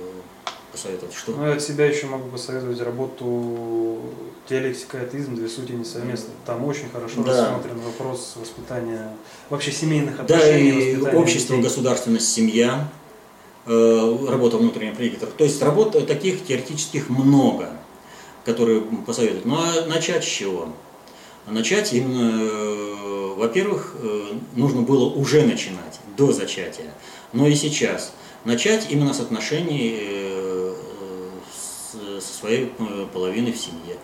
посоветовать, что? Ну, я от себя еще могу посоветовать работу «Диалектика и атеизм. Две сути несовместны». Там очень хорошо Да. рассмотрен вопрос воспитания, вообще семейных Да, отношений. и воспитания общество, детей. государственность, семья, э, работа внутреннего предиктора. То есть работ таких теоретических много, которые посоветуют. Ну а начать с чего? Начать именно, э, во-первых, э, нужно было уже начинать до зачатия, но и сейчас. Начать именно с отношений э, со своей э, половиной в семье.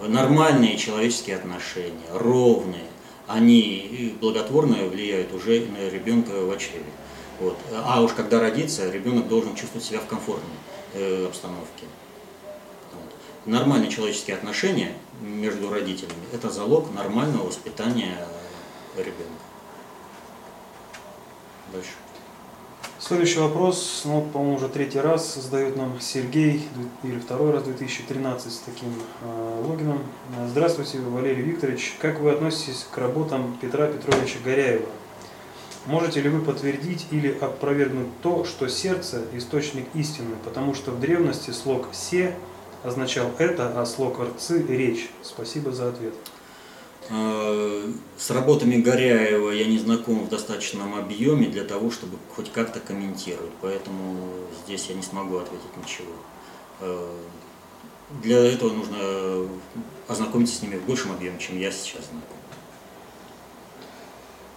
Нормальные человеческие отношения, ровные, они благотворно влияют уже на ребенка в чреве. Вот. А уж когда родится, ребенок должен чувствовать себя в комфортной э, обстановке. Вот. Нормальные человеческие отношения между родителями – это залог нормального воспитания ребенка. Дальше. Следующий вопрос, ну, по-моему, уже третий раз задает нам Сергей, или второй раз 2013 с таким э, логином. Здравствуйте, Валерий Викторович. Как вы относитесь к работам Петра Петровича Горяева? Можете ли вы подтвердить или опровергнуть то, что сердце – источник истины, потому что в древности слог «се» означал «это», а слог «рцы» – «речь». Спасибо за ответ. Э, С работами Горяева я не знаком в достаточном объеме для того, чтобы хоть как-то комментировать, поэтому здесь я не смогу ответить ничего. Э, Для этого нужно ознакомиться с ними в большем объеме, чем я сейчас знаком.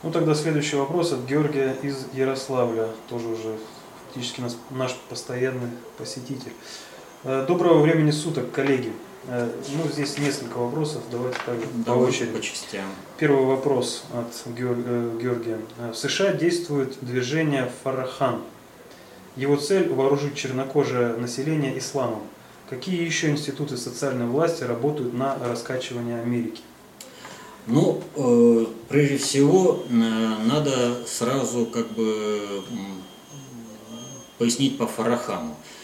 Ну тогда следующий вопрос от Георгия из Ярославля, тоже уже фактически наш постоянный посетитель. Э, Доброго времени суток, коллеги. Э, Ну, здесь несколько вопросов, давайте так по очереди. по частям. Первый вопрос от э, Георгия. Э, В США действует движение Фарахан. Его цель – вооружить чернокожее население исламом. Какие еще институты социальной власти работают на раскачивание Америки? Ну, э, прежде всего, э, надо сразу как бы пояснить по Фарахану. Э,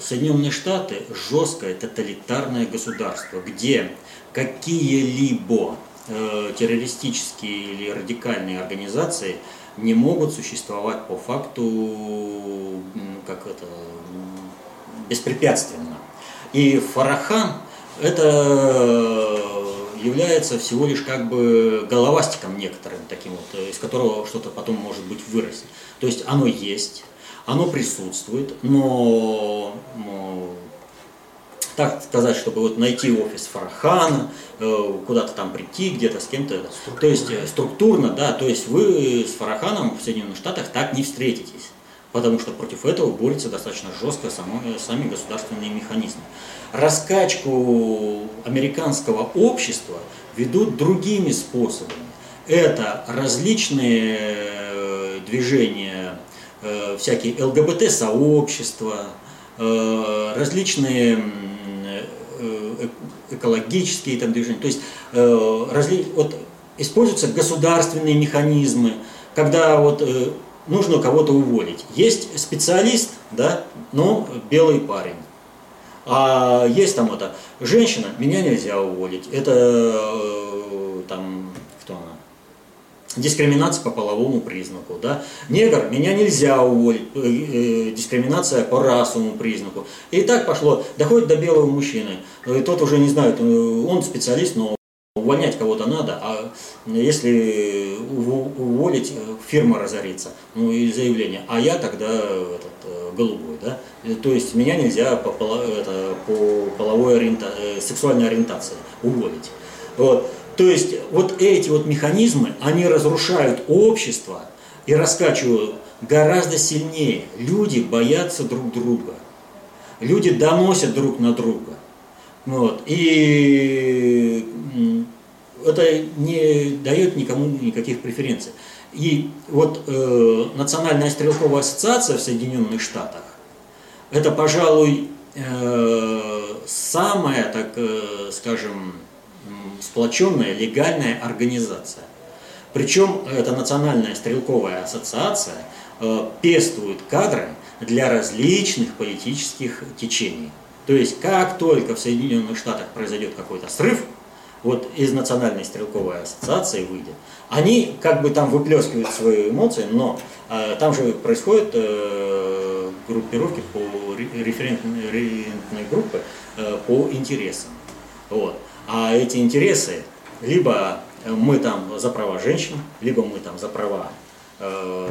Соединенные Штаты – жесткое тоталитарное государство, где какие-либо э, террористические или радикальные организации не могут существовать по факту как это, беспрепятственно. И Фарахан – это является всего лишь как бы головастиком некоторым таким вот, из которого что-то потом может быть вырастет. То есть оно есть, оно присутствует, но ну, так сказать, чтобы вот найти офис Фархана, э, куда-то там прийти, где-то с кем-то, то есть э, структурно, да, то есть вы с Фараханом в Соединенных Штатах так не встретитесь, потому что против этого борются достаточно жестко само, сами государственные механизмы. Раскачку американского общества ведут другими способами. Это различные э, движения, э, всякие ЛГБТ-сообщества, э, различные э, экологические там движения. То есть э, разли... вот, используются государственные механизмы, когда вот э, нужно кого-то уволить. Есть специалист, да, но белый парень. А есть там это, женщина, меня нельзя уволить. Это э, там? Дискриминация по половому признаку, да. Негр, меня нельзя уволить, э, э, дискриминация по расовому признаку. И так пошло, доходит до белого мужчины. И тот уже не знает, он специалист, но увольнять кого-то надо, а если уволить, фирма разорится, ну и заявление, а я тогда этот, голубой, да, то есть меня нельзя по, это, по половой ориента, сексуальной ориентации уволить. Вот. То есть вот эти вот механизмы, они разрушают общество и раскачивают гораздо сильнее. Люди боятся друг друга. Люди доносят друг на друга. Вот. И это не дает никому никаких преференций. И вот э, Национальная стрелковая ассоциация в Соединенных Штатах, это, пожалуй, э, самая, так э, скажем, сплоченная легальная организация. Причем эта Национальная стрелковая ассоциация э, пестует кадры для различных политических течений. То есть, как только в Соединенных Штатах произойдет какой-то срыв, вот из Национальной стрелковой ассоциации выйдет, они как бы там выплескивают свои эмоции, но э, там же происходят э, группировки по референтной, группы э, по интересам. Вот. А эти интересы, либо мы там за права женщин, либо мы там за права э,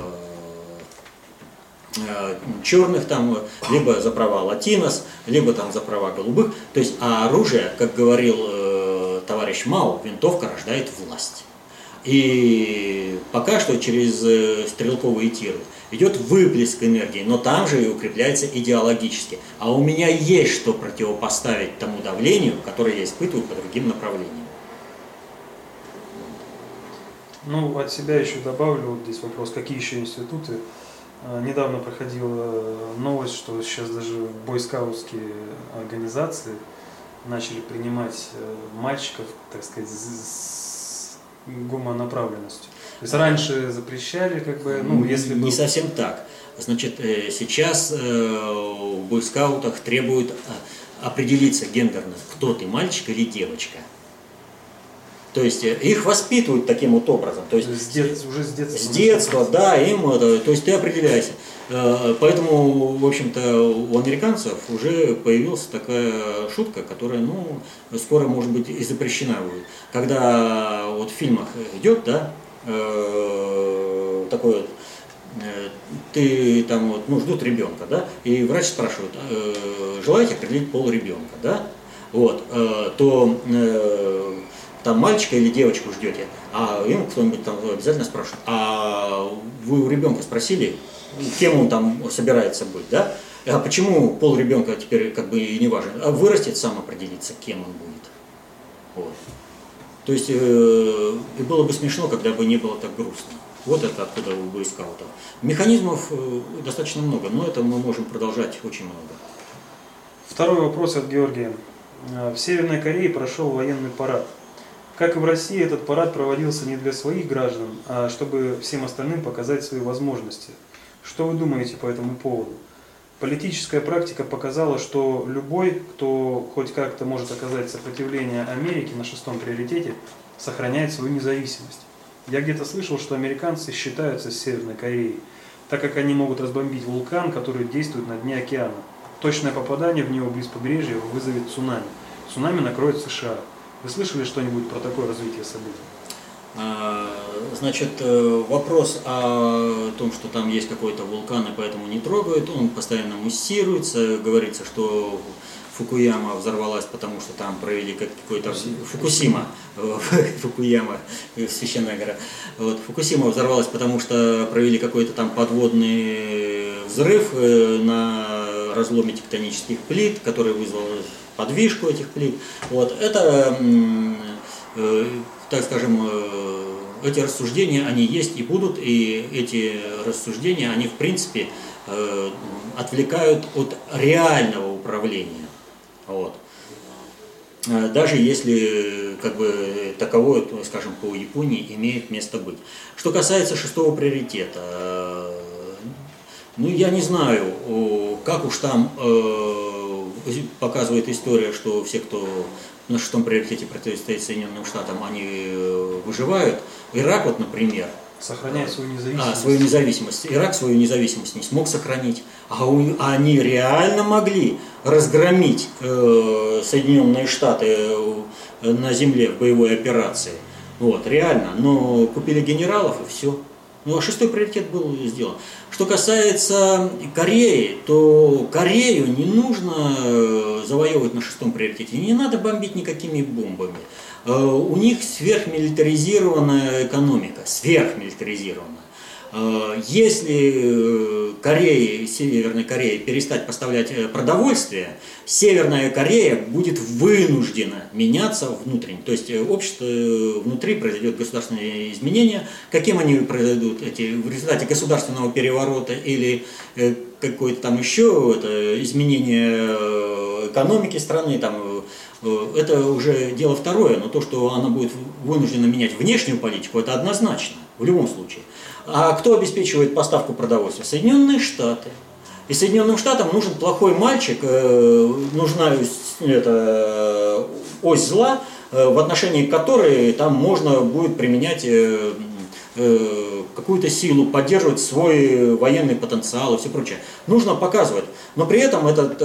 Э, черных там, либо за права латинос, либо там за права голубых. То есть, а оружие, как говорил э, товарищ Мау, винтовка рождает власть. И пока что через э, стрелковые тиры идет выплеск энергии, но там же и укрепляется идеологически. А у меня есть что противопоставить тому давлению, которое я испытываю по другим направлениям. Ну, от себя еще добавлю, вот здесь вопрос, какие еще институты а, недавно проходила новость, что сейчас даже бойскаутские организации начали принимать э, мальчиков, так сказать, с гумонаправленностью. То есть раньше запрещали, как бы, ну, если Не совсем так. Значит, э, сейчас э, в бойскаутах требуют определиться гендерно, кто ты, мальчик или девочка. То есть э, их воспитывают таким вот образом. То есть с дет, уже с детства. С детства, да, им то есть ты определяйся. Э, поэтому, в общем-то, у американцев уже появилась такая шутка, которая, ну, скоро, может быть, и запрещена будет. Когда вот в фильмах идет, да, э, такой вот, ты там вот, ну, ждут ребенка, да, и врач спрашивает, желаете определить пол ребенка, да, вот, то там мальчика или девочку ждете, а им кто-нибудь там обязательно спрашивает, а вы у ребенка спросили, кем он там собирается быть, да? А почему пол ребенка теперь как бы не важен? А вырастет, сам определиться, кем он будет. Вот. То есть, э, было бы смешно, когда бы не было так грустно. Вот это откуда у бойскаутов. Механизмов э, достаточно много, но это мы можем продолжать очень много. Второй вопрос от Георгия. В Северной Корее прошел военный парад. Как и в России, этот парад проводился не для своих граждан, а чтобы всем остальным показать свои возможности. Что вы думаете по этому поводу? Политическая практика показала, что любой, кто хоть как-то может оказать сопротивление Америке на шестом приоритете, сохраняет свою независимость. Я где-то слышал, что американцы считаются с Северной Кореей, так как они могут разбомбить вулкан, который действует на дне океана. Точное попадание в него близ побережья вызовет цунами. Цунами накроет США. Вы слышали что-нибудь про такое развитие событий? А, значит, э, вопрос о том, что там есть какой-то вулкан и поэтому не трогают, он постоянно муссируется. Говорится, что Фукуяма взорвалась, потому что там провели какой-то... Фукусима. Фукуяма, священная гора. Вот. Фукусима взорвалась, потому что провели какой-то там подводный взрыв э, на разломе тектонических плит, который вызвал подвижку этих плит. Вот. Это э, так скажем, э, эти рассуждения, они есть и будут, и эти рассуждения, они в принципе э, отвлекают от реального управления. Вот. Э, даже если как бы таковое, скажем, по Японии имеет место быть. Что касается шестого приоритета, ну я не знаю, как уж там показывает история, что все, кто на шестом приоритете противостоит Соединенным Штатам, они э, выживают. Ирак, вот, например, Сохраняет свою независимость. А, свою независимость. Ирак свою независимость не смог сохранить. А у, они реально могли разгромить э, Соединенные Штаты э, на земле в боевой операции. Вот, реально. Но купили генералов и все. Ну, а шестой приоритет был сделан. Что касается Кореи, то Корею не нужно э, завоевывать на шестом приоритете. Не надо бомбить никакими бомбами. Э, у них сверхмилитаризированная экономика, сверхмилитаризированная. Э, если Корея, Северной Корее перестать поставлять продовольствие, Северная Корея будет вынуждена меняться внутренне. То есть общество внутри произойдет государственные изменения. Каким они произойдут эти, в результате государственного переворота или какое-то там еще это, изменение экономики страны, там, это уже дело второе, но то, что она будет вынуждена менять внешнюю политику, это однозначно, в любом случае. А кто обеспечивает поставку продовольствия? Соединенные Штаты. И Соединенным Штатам нужен плохой мальчик, э, нужна это, ось зла, э, в отношении которой там можно будет применять э, какую-то силу, поддерживать свой военный потенциал и все прочее. Нужно показывать. Но при этом этот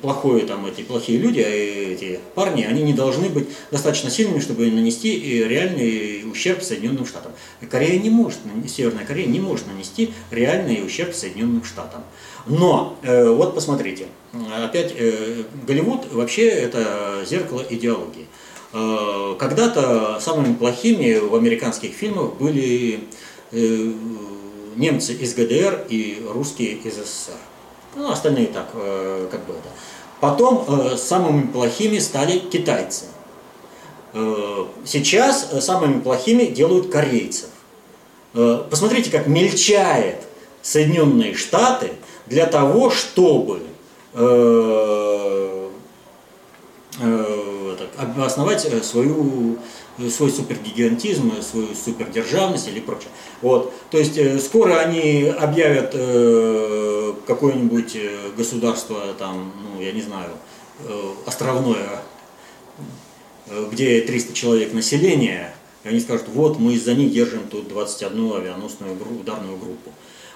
плохое, там, эти плохие люди, а эти парни, они не должны быть достаточно сильными, чтобы нанести реальный ущерб Соединенным Штатам. Корея не может, Северная Корея не может нанести реальный ущерб Соединенным Штатам. Но, э, вот посмотрите, опять э, Голливуд вообще это зеркало идеологии. Э, когда-то самыми плохими в американских фильмах были э, немцы из ГДР и русские из СССР. Ну, остальные так, э, как бы это. Потом э, самыми плохими стали китайцы. Э, сейчас самыми плохими делают корейцев. Посмотрите, как мельчает Соединенные Штаты для того, чтобы основать свою свой супергигантизм, свою супердержавность или прочее. Вот. То есть э, скоро они объявят э, какое-нибудь э, государство, там, ну, я не знаю, островное, где 300 человек населения, и они скажут, вот мы из-за них держим тут 21 авианосную ударную группу.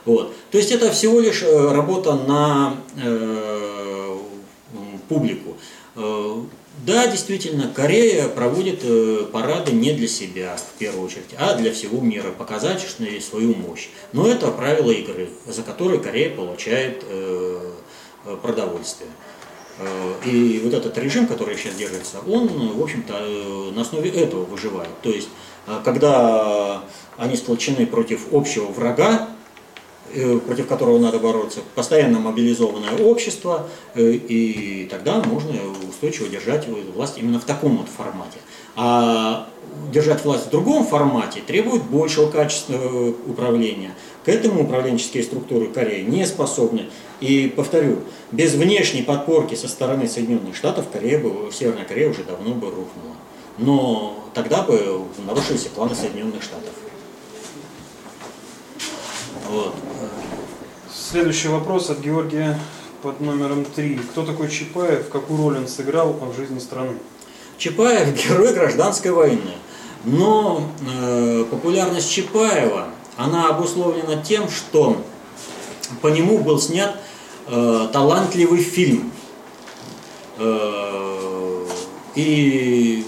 Вот. То есть это всего лишь работа на э, публику. Да, действительно, Корея проводит э, парады не для себя, в первую очередь, а для всего мира, показать свою мощь. Но это правила игры, за которые Корея получает э, э, продовольствие. И вот этот режим, который сейчас держится, он, в общем-то, на основе этого выживает. То есть, когда они сплочены против общего врага, против которого надо бороться, постоянно мобилизованное общество, э, и тогда можно устойчиво держать власть именно в таком вот формате. А держать власть в другом формате, требует большего качественного управления. К этому управленческие структуры Кореи не способны. И повторю, без внешней подпорки со стороны Соединенных Штатов Корея бы, Северная Корея уже давно бы рухнула. Но тогда бы нарушились планы Соединенных Штатов. Вот. Следующий вопрос от Георгия под номером 3. Кто такой Чапаев, какую роль он сыграл в жизни страны? Чапаев – герой гражданской войны. Но э, популярность Чапаева, она обусловлена тем, что по нему был снят э, талантливый фильм. Э, и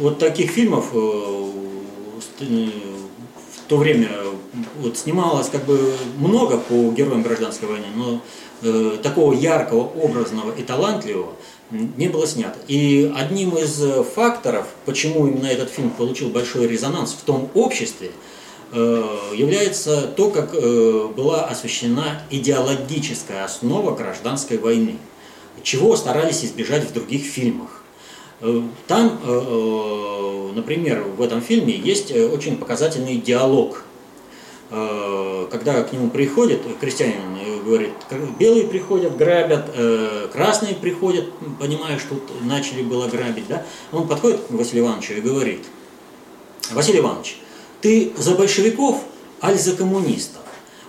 вот таких фильмов э, в то время вот снималось как бы много по героям гражданской войны, но э, такого яркого, образного и талантливого не было снято. И одним из факторов, почему именно этот фильм получил большой резонанс в том обществе, э, является то, как э, была освещена идеологическая основа гражданской войны, чего старались избежать в других фильмах. Э, там, например, в этом фильме есть очень показательный диалог Э, когда к нему приходит крестьянин и говорит, белые приходят, грабят, э, красные приходят, понимая, что тут начали было грабить, да, он подходит к Василию Ивановичу и говорит, Василий Иванович, ты за большевиков, аль за коммунистов?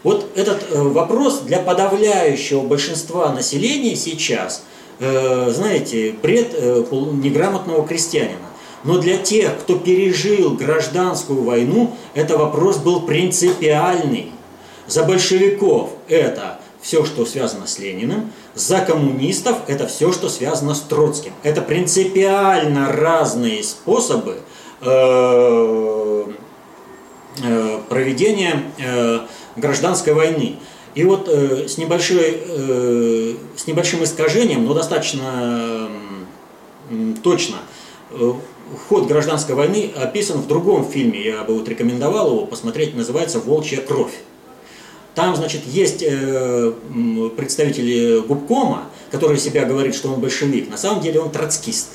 Вот этот э, вопрос для подавляющего большинства населения сейчас, знаете, бред неграмотного крестьянина. Но для тех, кто пережил гражданскую войну, это вопрос был принципиальный. За большевиков это все, что связано с Лениным, за коммунистов это все, что связано с Троцким. Это принципиально разные способы э, э, проведения э, гражданской войны. И вот с, небольшой, с небольшим искажением, но достаточно точно, ход гражданской войны описан в другом фильме, я бы вот рекомендовал его посмотреть, называется «Волчья кровь». Там, значит, есть э, представители губкома, который себя говорит, что он большевик. На самом деле он троцкист.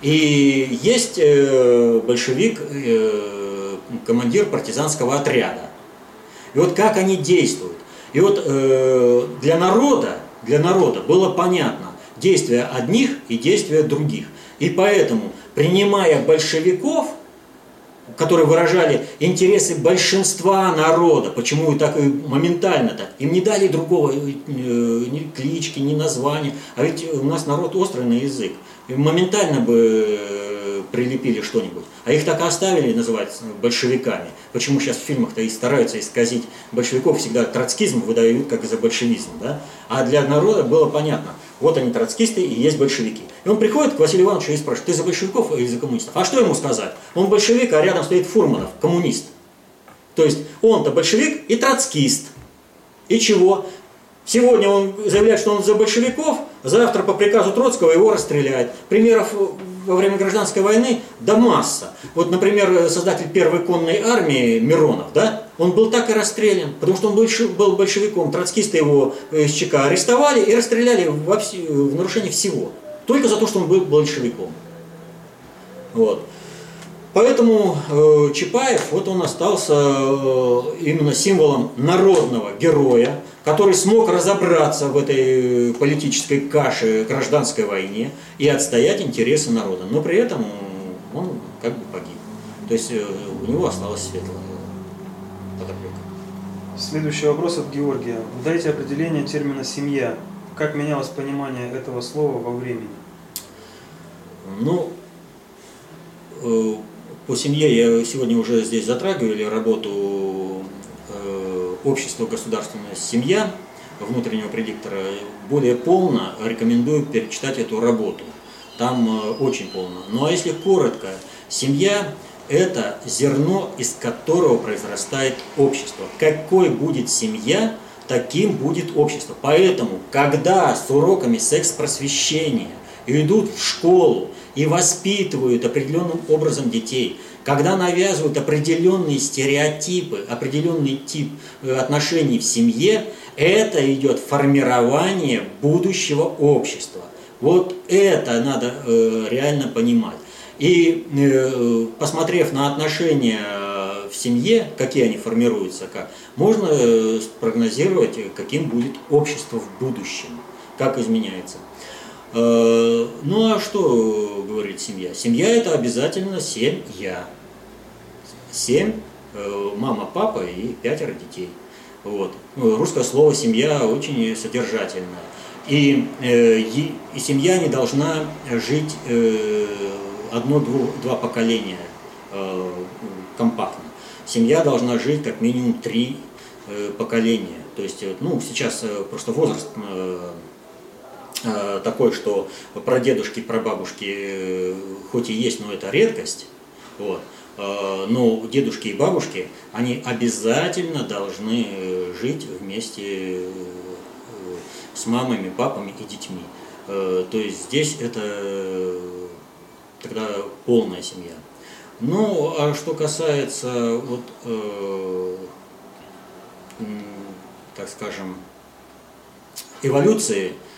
И есть э, большевик, э, командир партизанского отряда. И вот как они действуют. И вот э, для народа, для народа было понятно действия одних и действия других. И поэтому принимая большевиков, которые выражали интересы большинства народа, почему и так и моментально-то, им не дали другого э, ни клички, ни названия, а ведь у нас народ острый на язык, и моментально бы э, прилепили что-нибудь. А их так и оставили называть большевиками. Почему сейчас в фильмах-то и стараются исказить большевиков, всегда троцкизм выдают как за большевизм. Да? А для народа было понятно, вот они троцкисты и есть большевики. И он приходит к Василию Ивановичу и спрашивает, ты за большевиков или за коммунистов? А что ему сказать? Он большевик, а рядом стоит Фурманов, коммунист. То есть он-то большевик и троцкист. И чего? Сегодня он заявляет, что он за большевиков, завтра по приказу Троцкого его расстреляют. Примеров во время гражданской войны да масса. Вот, например, создатель первой конной армии Миронов, да, он был так и расстрелян, потому что он был большевиком. Троцкисты его из ЧК арестовали и расстреляли во вс... в нарушение всего. Только за то, что он был большевиком. Вот. Поэтому э, Чапаев, вот он остался э, именно символом народного героя, который смог разобраться в этой политической каше гражданской войне и отстоять интересы народа. Но при этом он как бы погиб. То есть э, у него осталось светлое подоплека. Следующий вопрос от Георгия. Дайте определение термина «семья». Как менялось понимание этого слова во времени? Ну, э, по семье я сегодня уже здесь затрагивали работу общества государственная семья внутреннего предиктора. Более полно рекомендую перечитать эту работу. Там э, очень полно. Ну а если коротко, семья – это зерно, из которого произрастает общество. Какой будет семья, таким будет общество. Поэтому, когда с уроками секс-просвещения идут в школу и воспитывают определенным образом детей, когда навязывают определенные стереотипы, определенный тип э, отношений в семье, это идет формирование будущего общества. Вот это надо э, реально понимать. И э, посмотрев на отношения в семье, какие они формируются, как, можно э, спрогнозировать, каким будет общество в будущем, как изменяется. Э, ну а что говорит семья? Семья это обязательно семь я. Семь, э, мама, папа и пятеро детей. Вот. Русское слово семья очень содержательное. И, и, семья не должна жить одно-два поколения компактно. Семья должна жить как минимум три поколения. То есть, ну, сейчас просто возраст Э, такой, что прадедушки, прабабушки э, хоть и есть, но это редкость, вот, э, но дедушки и бабушки, они обязательно должны жить вместе с мамами, папами и детьми. То есть здесь это тогда полная семья. Ну, а что касается вот, э, так скажем, эволюции, Э,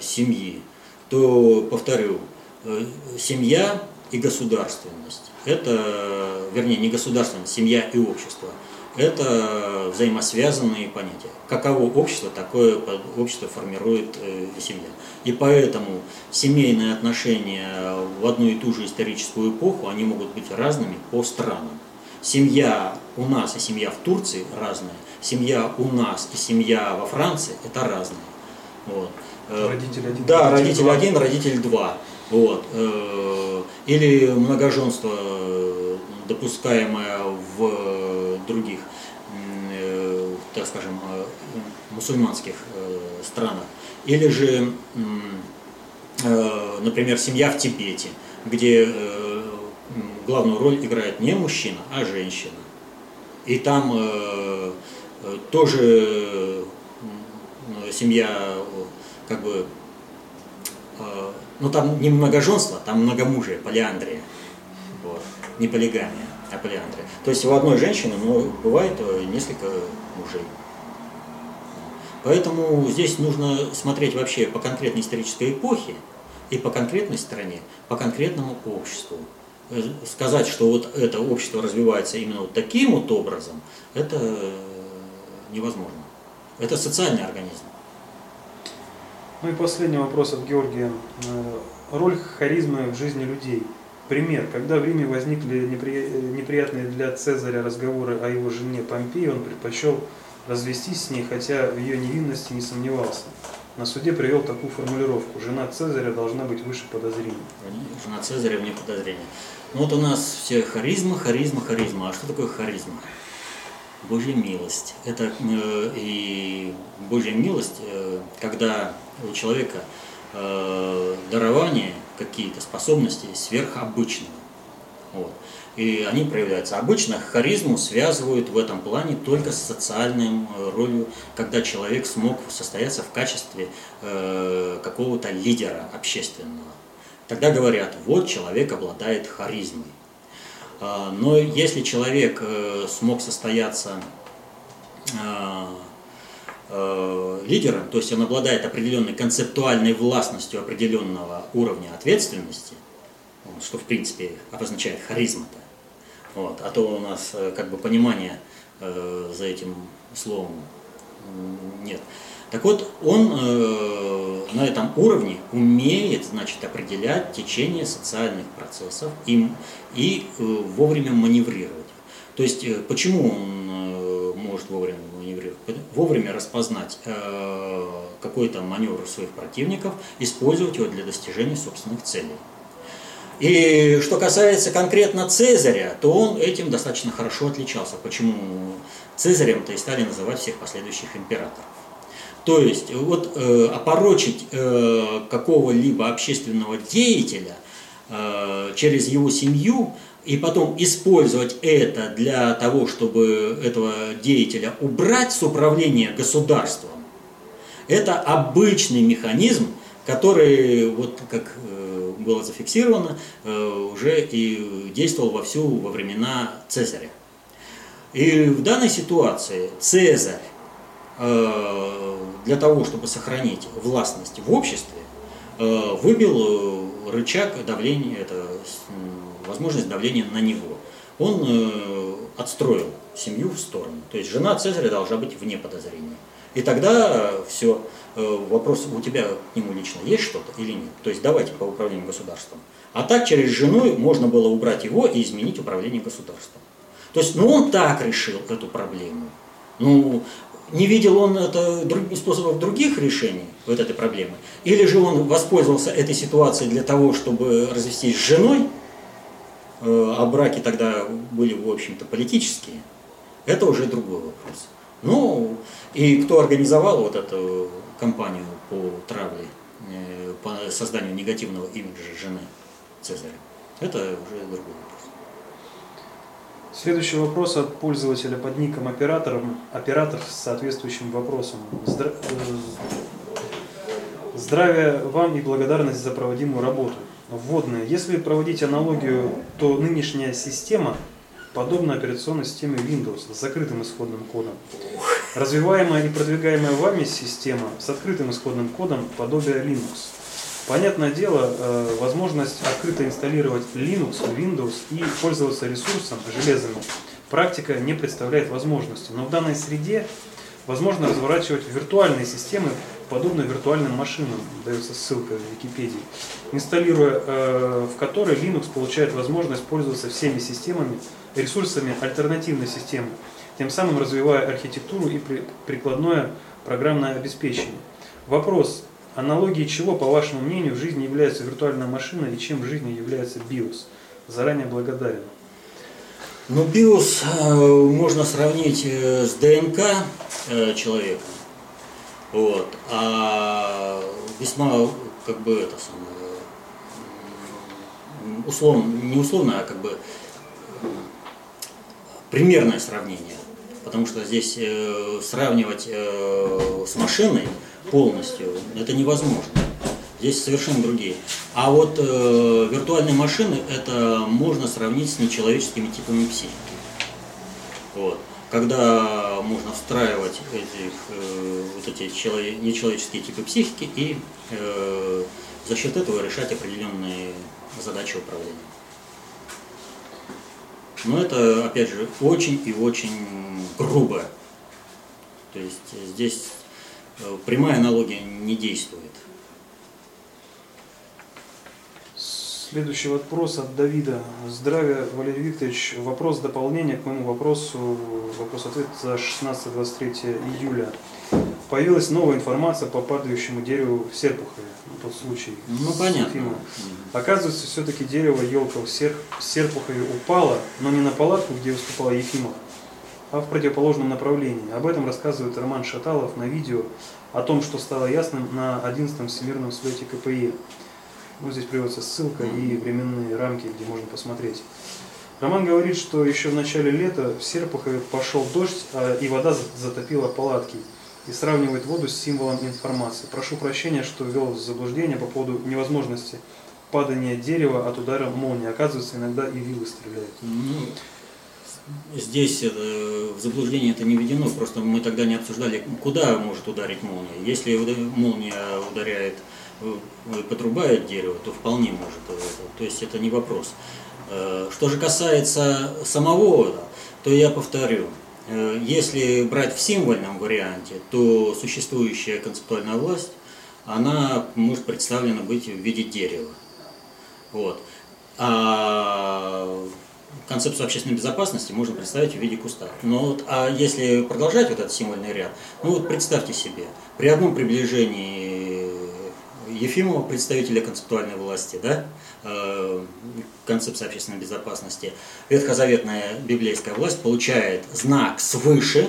семьи, то, повторю, э, семья и государственность – это, вернее, не государственность, семья и общество – это взаимосвязанные понятия. Каково общество, такое общество формирует э, семья. И поэтому семейные отношения в одну и ту же историческую эпоху, они могут быть разными по странам. Семья у нас и семья в Турции разная, семья у нас и семья во Франции – это разные. Вот. Э, родитель один. Да, родитель один, родитель два. Вот. Э, или многоженство, э, допускаемое в других, так скажем, мусульманских странах. Или же, например, семья в Тибете, где главную роль играет не мужчина, а женщина. И там тоже семья как бы, э, ну там не многоженство, там многомужие, полиандрия. Вот. Не полигамия, а полиандрия. То есть у одной женщины ну, бывает э, несколько мужей. Поэтому здесь нужно смотреть вообще по конкретной исторической эпохе и по конкретной стране, по конкретному обществу. Э, сказать, что вот это общество развивается именно вот таким вот образом, это невозможно. Это социальный организм. Ну и последний вопрос от Георгия. Э, роль харизмы в жизни людей. Пример. Когда в Риме возникли неприятные для Цезаря разговоры о его жене Помпеи, он предпочел развестись с ней, хотя в ее невинности не сомневался. На суде привел такую формулировку. Жена Цезаря должна быть выше подозрений. Жена Цезаря вне подозрения. Ну вот у нас все харизма, харизма, харизма. А что такое харизма? Божья милость. Это э, и Божья милость, э, когда у человека э, дарование, какие-то способности сверхобычного. Вот. И они проявляются. Обычно харизму связывают в этом плане только с социальной э, ролью, когда человек смог состояться в качестве э, какого-то лидера общественного. Тогда говорят, вот человек обладает харизмой. А, но если человек э, смог состояться э, лидером, то есть он обладает определенной концептуальной властностью определенного уровня ответственности, что в принципе обозначает харизма-то, вот, а то у нас э, как бы понимания за этим словом нет. Так вот, он э, на этом уровне умеет, значит, определять течение социальных процессов и, и э, вовремя маневрировать. То есть, э, почему он э, может вовремя маневрировать? Вовремя распознать э, какой-то маневр своих противников, использовать его для достижения собственных целей. И что касается конкретно Цезаря, то он этим достаточно хорошо отличался. Почему Цезарем-то и стали называть всех последующих императоров. То есть вот э, опорочить э, какого-либо общественного деятеля э, через его семью и потом использовать это для того, чтобы этого деятеля убрать с управления государством, это обычный механизм, который, вот как э, было зафиксировано, э, уже и действовал вовсю во времена Цезаря. И в данной ситуации Цезарь э, для того, чтобы сохранить властность в обществе, выбил рычаг давления, это возможность давления на него. Он э, отстроил семью в сторону. То есть жена Цезаря должна быть вне подозрения. И тогда все, вопрос, у тебя к нему лично есть что-то или нет? То есть давайте по управлению государством. А так через жену можно было убрать его и изменить управление государством. То есть, ну он так решил эту проблему. Ну, не видел он это способов других решений вот этой проблемы? Или же он воспользовался этой ситуацией для того, чтобы развестись с женой, э, а браки тогда были, в общем-то, политические? Это уже другой вопрос. Ну, и кто организовал вот эту кампанию по травле, э, по созданию негативного имиджа жены Цезаря? Это уже другой вопрос. Следующий вопрос от пользователя под ником оператором, оператор с соответствующим вопросом. Здра... Здравия вам и благодарность за проводимую работу. Вводная. Если проводить аналогию, то нынешняя система подобна операционной системе Windows с закрытым исходным кодом. Развиваемая и продвигаемая вами система с открытым исходным кодом подобие Linux. Понятное дело, э, возможность открыто инсталлировать Linux, Windows и пользоваться ресурсом, железами, практика не представляет возможности. Но в данной среде возможно разворачивать виртуальные системы, подобно виртуальным машинам, дается ссылка в Википедии, инсталируя э, в которой Linux получает возможность пользоваться всеми системами, ресурсами альтернативной системы, тем самым развивая архитектуру и прикладное программное обеспечение. Вопрос, Аналогией чего, по вашему мнению, в жизни является виртуальная машина и чем в жизни является BIOS? Заранее благодарен. Ну, BIOS э, можно сравнить э, с ДНК человека. Вот. А весьма, как бы, это самое, условно, не условно, а как бы примерное сравнение. Потому что здесь э, сравнивать э, с машиной полностью, это невозможно. Здесь совершенно другие. А вот э, виртуальные машины это можно сравнить с нечеловеческими типами психики. Вот. Когда можно встраивать этих, э, вот эти нечеловеческие типы психики и э, за счет этого решать определенные задачи управления. Но это, опять же, очень и очень грубо. То есть здесь Э, прямая аналогия не действует. Следующий вопрос от Давида. Здравия, Валерий Викторович. Вопрос дополнения к моему вопросу. Вопрос-ответ за 16-23 июля. Появилась новая информация по падающему дереву в Серпухове. Тот случай. Ну, понятно. Оказывается, все-таки дерево елка в Серпухове упало, но не на палатку, где выступал Ефимов, а в противоположном направлении. Об этом рассказывает Роман Шаталов на видео о том, что стало ясным на 11-м Всемирном слете КПИ. Ну, здесь приводится ссылка и временные рамки, где можно посмотреть. Роман говорит, что еще в начале лета в Серпухове пошел дождь, а, и вода затопила палатки. И сравнивает воду с символом информации. Прошу прощения, что ввел в заблуждение по поводу невозможности падания дерева от удара молнии. Оказывается, иногда и вилы стреляют. Ну, здесь э, в заблуждение это не введено, просто мы тогда не обсуждали, куда может ударить молния. Если молния ударяет, э, подрубает дерево, то вполне может. Э, то есть это не вопрос. Что же касается самого, то я повторю, если брать в символьном варианте, то существующая концептуальная власть, она может представлена быть в виде дерева. Вот. А концепцию общественной безопасности можно представить в виде куста. Но вот, а если продолжать вот этот символьный ряд, ну вот представьте себе, при одном приближении Ефимова, представителя концептуальной власти, да, э, концепции общественной безопасности, ветхозаветная библейская власть получает знак свыше,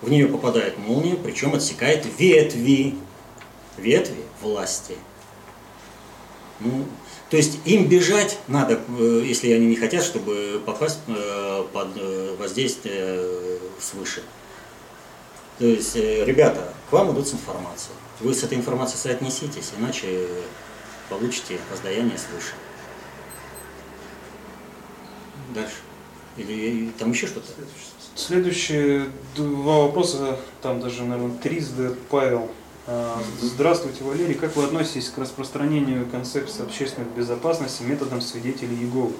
в нее попадает молния, причем отсекает ветви, ветви власти. Ну, то есть им бежать надо, э, если они не хотят, чтобы попасть э, под воздействие свыше. То есть, ребята, к вам идут с информацией. Вы с этой информацией соотнеситесь, иначе получите воздаяние свыше. Дальше. Или там еще что-то? Следующие два вопроса, там даже, наверное, три задает Павел А, Здравствуйте, Валерий. Как вы относитесь к распространению концепции общественной безопасности методом свидетелей Иеговы?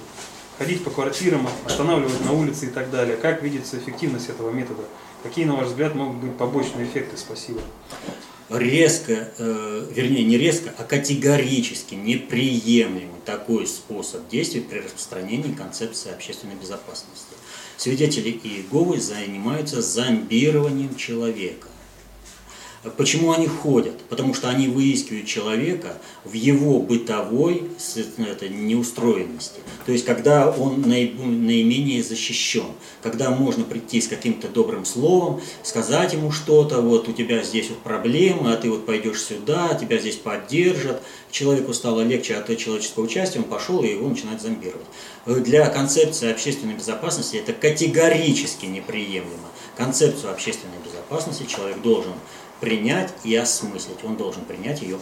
Ходить по квартирам, останавливать на улице и так далее. Как видится эффективность этого метода? Какие, на ваш взгляд, могут быть побочные эффекты? Спасибо. Резко, э, вернее не резко, а категорически неприемлемый такой способ действий при распространении концепции общественной безопасности. Свидетели Иеговы занимаются зомбированием человека. Почему они ходят? Потому что они выискивают человека в его бытовой это, неустроенности. То есть, когда он наименее защищен, когда можно прийти с каким-то добрым словом, сказать ему что-то, вот у тебя здесь вот проблемы, а ты вот пойдешь сюда, тебя здесь поддержат. Человеку стало легче от человеческого участия, он пошел и его начинает зомбировать. Для концепции общественной безопасности это категорически неприемлемо. Концепцию общественной безопасности человек должен принять и осмыслить. Он должен принять ее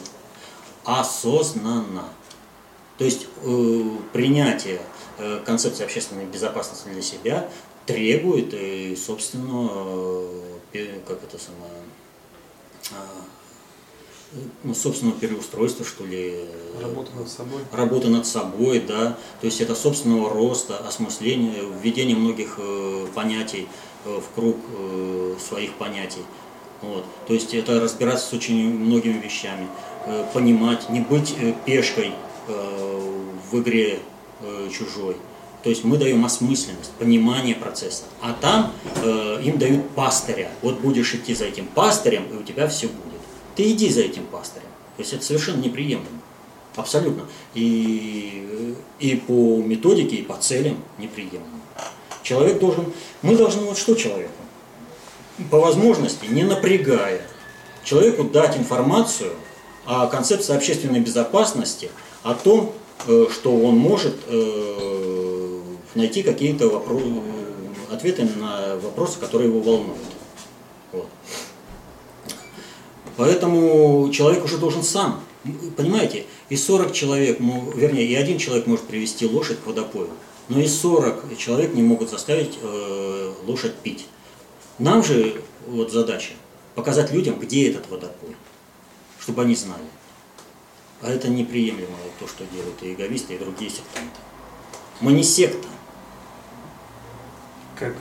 осознанно. То есть э, принятие э, концепции общественной безопасности для себя требует и собственного, э, как это самое, а, ну, собственного переустройства, что ли, э, Работа над собой. работа над собой, да, то есть это собственного роста, осмысления, введение многих э, понятий э, в круг э, своих понятий. Вот. То есть это разбираться с очень многими вещами, э, понимать, не быть э, пешкой э, в игре чужой. То есть мы даем осмысленность, понимание процесса. А там им дают пастыря. Вот будешь идти за этим пастырем, и у тебя все будет. Ты иди за этим пастырем. То есть это совершенно неприемлемо. Абсолютно. И, и по методике, и по целям неприемлемо. Человек должен, мы должны вот что человеку? По возможности, не напрягая, человеку дать информацию о концепции общественной безопасности, о том, э, что он может э, найти какие-то вопро- ответы на вопросы, которые его волнуют. Вот. Поэтому человек уже должен сам, понимаете, и 40 человек, вернее, и один человек может привести лошадь к водопою, но и 40 человек не могут заставить э, лошадь пить. Нам же вот задача показать людям, где этот водопой, чтобы они знали. А это неприемлемо то, что делают и иеговисты, и другие сектанты. Мы не секта. Как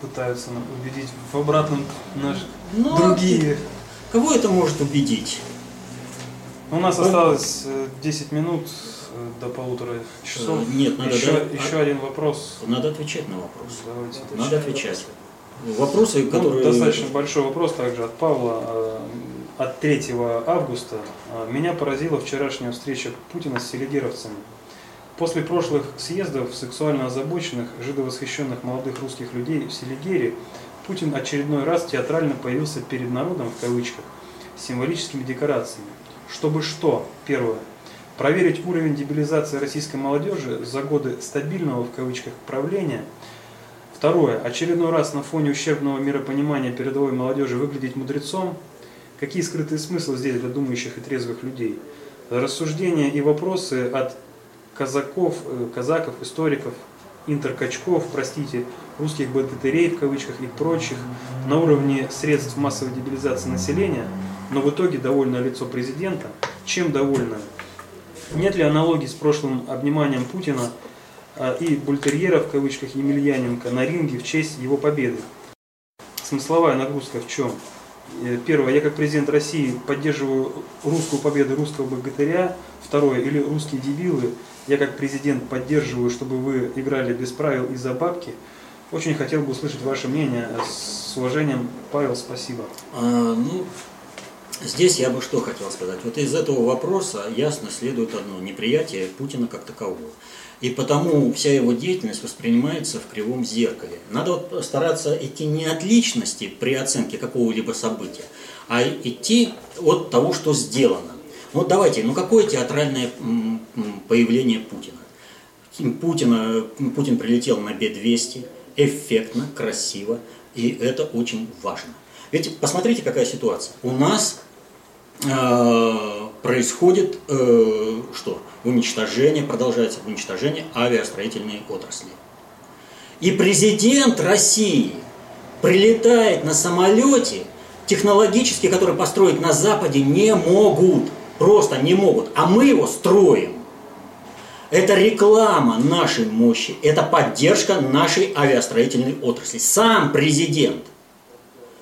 пытаются убедить в обратном наши Но другие. Кого это может убедить? У нас осталось э, 10 минут э, до полутора часов. Э, нет, надо еще, дать- еще один вопрос. Надо отвечать на вопрос. Давайте. Надо отвечать. Вопросы, Ну, которые... достаточно большой вопрос также от Павла. э, От 3 августа Э, меня поразила вчерашняя встреча Путина с селигеровцами. После прошлых съездов сексуально озабоченных, жидовосхищенных молодых русских людей в Селигере, Путин очередной раз театрально появился перед народом, в кавычках, с символическими декорациями. Чтобы что? Первое. Проверить уровень дебилизации российской молодежи за годы стабильного, в кавычках, правления – Второе. Очередной раз на фоне ущербного миропонимания передовой молодежи выглядеть мудрецом. Какие скрытые смыслы здесь для думающих и трезвых людей? Рассуждения и вопросы от казаков, э, казаков, историков, интеркачков, простите, русских богатырей в кавычках и прочих на уровне средств массовой дебилизации населения, но в итоге довольное лицо президента. Чем довольно? Нет ли аналогии с прошлым обниманием Путина и бультерьера в кавычках Емельяненко на ринге в честь его победы. Смысловая нагрузка в чем? Э, Первое, я как президент России поддерживаю русскую победу русского богатыря. Второе, или русские дебилы, я как президент поддерживаю, чтобы вы играли без правил из-за бабки. Очень хотел бы услышать ваше мнение. С уважением, Павел, спасибо. А, ну, здесь я бы что хотел сказать. Вот из этого вопроса ясно следует одно – неприятие Путина как такового. И потому вся его деятельность воспринимается в кривом зеркале. Надо вот стараться идти не от личности при оценке какого-либо события, а идти от того, что сделано. Вот давайте, ну какое театральное появление Путина? Путина, Путин прилетел на Б-200, эффектно, красиво, и это очень важно. Ведь посмотрите, какая ситуация. У нас э, происходит э, что? Уничтожение, продолжается уничтожение авиастроительной отрасли. И президент России прилетает на самолете технологически, который построить на Западе, не могут. Просто не могут. А мы его строим. Это реклама нашей мощи, это поддержка нашей авиастроительной отрасли. Сам президент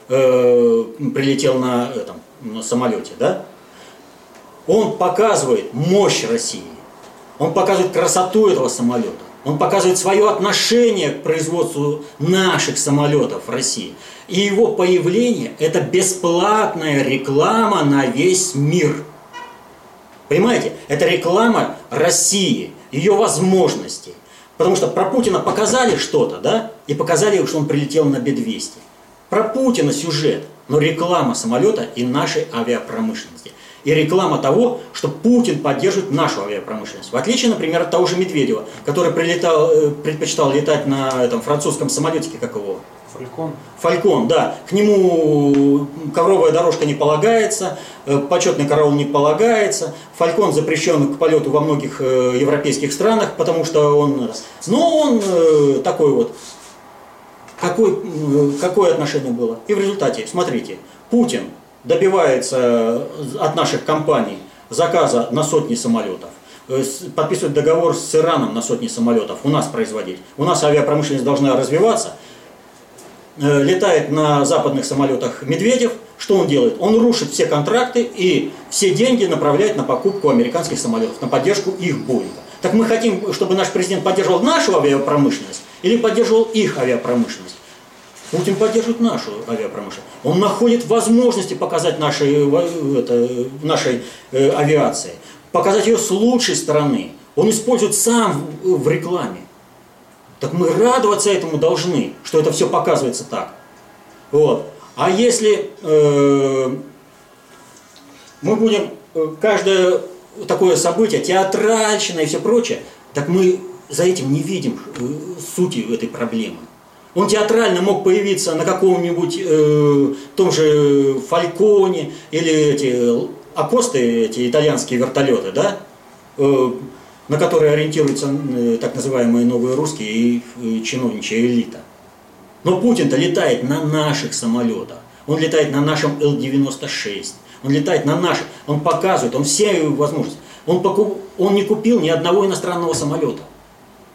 э, прилетел на, этом, на самолете, да? Он показывает мощь России, он показывает красоту этого самолета, он показывает свое отношение к производству наших самолетов в России. И его появление – это бесплатная реклама на весь мир. Понимаете? Это реклама России, ее возможностей. Потому что про Путина показали что-то, да? И показали, что он прилетел на Б-200. Про Путина сюжет, но реклама самолета и нашей авиапромышленности. И реклама того, что Путин поддерживает нашу авиапромышленность. В отличие, например, от того же Медведева, который прилетал, э, предпочитал летать на этом французском самолетике, как его, Фалькон. Фалькон, да. К нему ковровая дорожка не полагается, э, почетный караул не полагается. Фалькон запрещен к полету во многих э, европейских странах, потому что он... Но он такой вот. Какой, какое отношение было? И в результате, смотрите, Путин добивается от наших компаний заказа на сотни самолетов подписывает договор с Ираном на сотни самолетов, у нас производить. У нас авиапромышленность должна развиваться, Э, летает на западных самолетах Медведев, что он делает? Он рушит все контракты и все деньги направляет на покупку американских самолетов, на поддержку их Боинга. Так мы хотим, чтобы наш президент поддерживал нашу авиапромышленность или поддерживал их авиапромышленность? Путин поддерживает нашу авиапромышленность. Он находит возможности показать нашей, это, нашей э, авиации, показать ее с лучшей стороны. Он использует сам в рекламе. Так мы радоваться этому должны, что это все показывается так. Вот. А если э, мы будем э, каждое такое событие, театральщина и все прочее, так мы за этим не видим э, сути этой проблемы. Он театрально мог появиться на каком-нибудь э, том же Фальконе или эти Акосты, эти итальянские вертолеты, да, э, на которые ориентируются э, так называемые новые русские и э, чиновничья элита. Но Путин-то летает на наших самолетах. Он летает на нашем Л-96. Он летает на наших. Он показывает, он все возможности. Он, покуп, он не купил ни одного иностранного самолета.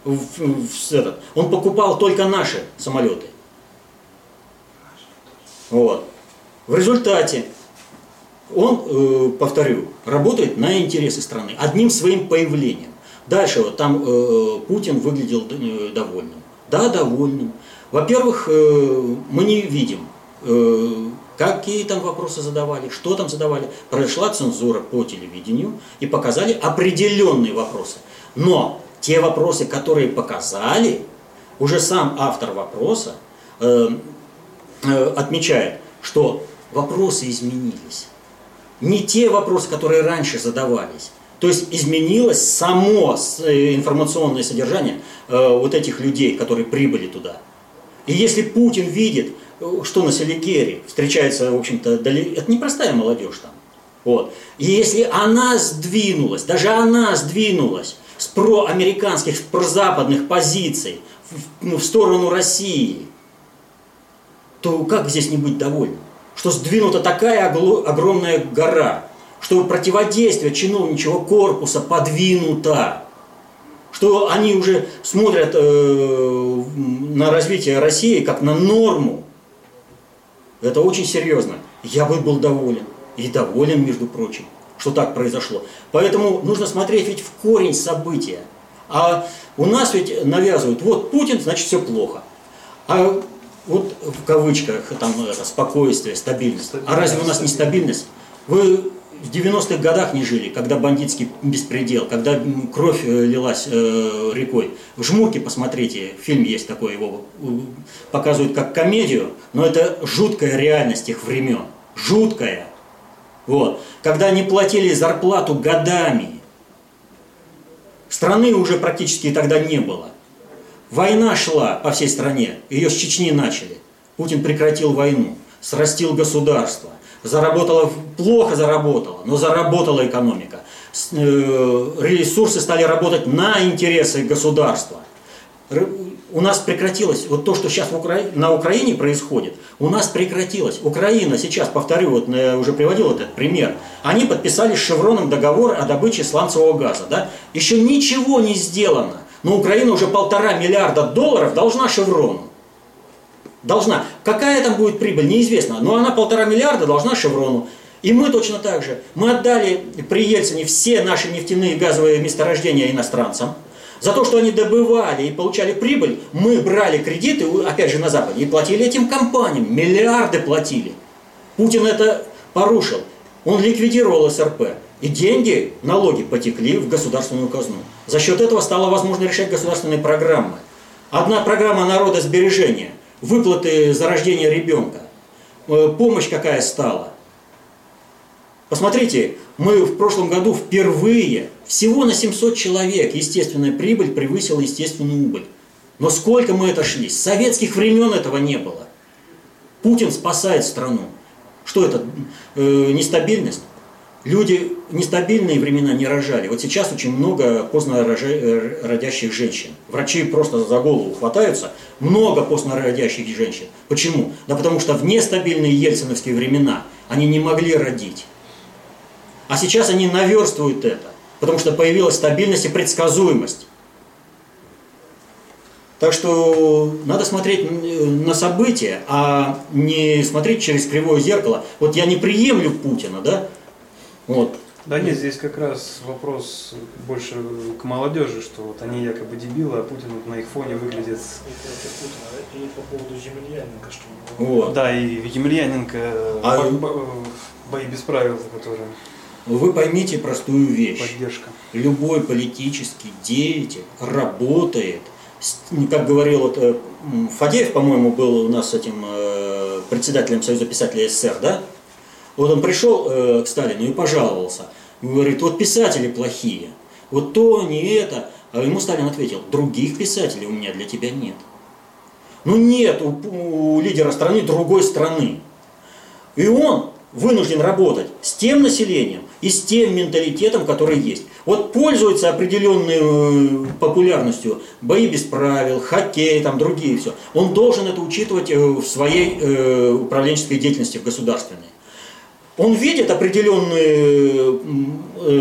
В, в, этот. Он покупал только наши самолеты. Вот. В результате он, э, повторю, работает на интересы страны одним своим появлением. Дальше вот там э, Путин выглядел э, довольным. Да, довольным. Во-первых, э, мы не видим, э, какие там вопросы задавали, что там задавали. Прошла цензура по телевидению и показали определенные вопросы. Но те вопросы, которые показали, уже сам автор вопроса э, э, отмечает, что вопросы изменились. Не те вопросы, которые раньше задавались, то есть изменилось само э, информационное содержание э, вот этих людей, которые прибыли туда. И если Путин видит, э, что на Селигере встречается, в общем-то, дали... это непростая молодежь там. Вот. И если она сдвинулась, даже она сдвинулась с проамериканских, с прозападных позиций в, ну, в сторону России, то как здесь не быть довольным? Что сдвинута такая огромная гора, что противодействие чиновничьего корпуса подвинуто, что они уже смотрят э, на развитие России как на норму. Это очень серьезно. Я бы был доволен. И доволен, между прочим, что так произошло. Поэтому нужно смотреть ведь в корень события. А у нас ведь навязывают, вот Путин, значит все плохо. А вот в кавычках там это, спокойствие, стабильность. А разве у нас не стабильность? Вы в 90-х годах не жили, когда бандитский беспредел, когда кровь э, лилась э, рекой. В «Жмурке» посмотрите, фильм есть такой, его э, показывают как комедию, но это жуткая реальность тех времен. Жуткая. Вот. Когда не платили зарплату годами. Страны уже практически тогда не было. Война шла по всей стране, ее с Чечни начали. Путин прекратил войну, срастил государство заработала, плохо заработала, но заработала экономика. Э, ресурсы стали работать на интересы государства. У нас прекратилось, вот то, что сейчас в Укра... на Украине происходит, у нас прекратилось. Украина сейчас, повторю, вот я уже приводил этот пример, они подписали с Шевроном договор о добыче сланцевого газа. Да? Еще ничего не сделано, но Украина уже полтора миллиарда долларов должна Шеврону. Должна. Какая там будет прибыль, неизвестно, но она полтора миллиарда должна Шеврону. И мы точно так же. Мы отдали при Ельцине все наши нефтяные и газовые месторождения иностранцам. За то, что они добывали и получали прибыль, мы брали кредиты, опять же, на Западе, и платили этим компаниям. Миллиарды платили. Путин это порушил. Он ликвидировал СРП. И деньги, налоги потекли в государственную казну. За счет этого стало возможно решать государственные программы. Одна программа народосбережения, выплаты за рождение ребенка, э, помощь какая стала. Посмотрите, мы в прошлом году впервые, всего на 700 человек, естественная прибыль превысила естественную убыль. Но сколько мы это шли? С советских времен этого не было. Путин спасает страну. Что это? Э, нестабильность? Люди нестабильные времена не рожали. Вот сейчас очень много поздно э, родящих женщин. Врачи просто за голову хватаются. Много поздно родящих женщин. Почему? Да потому что в нестабильные ельциновские времена они не могли родить. А сейчас они наверстывают это, потому что появилась стабильность и предсказуемость. Так что надо смотреть на события, а не смотреть через кривое зеркало. Вот я не приемлю Путина, да? Вот. Да нет, здесь как раз вопрос больше к молодежи, что вот они якобы дебилы, а Путин на их фоне выглядит... И по поводу Емельяненко, что... Вот. Да, и Емельяненко, а... бои без правил, которые... Вы поймите простую вещь. Поддержка. Любой политический деятель работает, как говорил вот, э, Фадеев, по-моему, был у нас этим э, председателем Союза писателей СССР, да? Вот он пришел э, к Сталину и пожаловался. Говорит, вот писатели плохие, вот то, не это. А ему Сталин ответил, других писателей у меня для тебя нет. Ну нет у, у лидера страны другой страны. И он вынужден работать с тем населением и с тем менталитетом, который есть. Вот пользуется определенной э, популярностью бои без правил, хоккей, там другие все. Он должен это учитывать э, в своей э, управленческой деятельности в государственной. Он видит определенный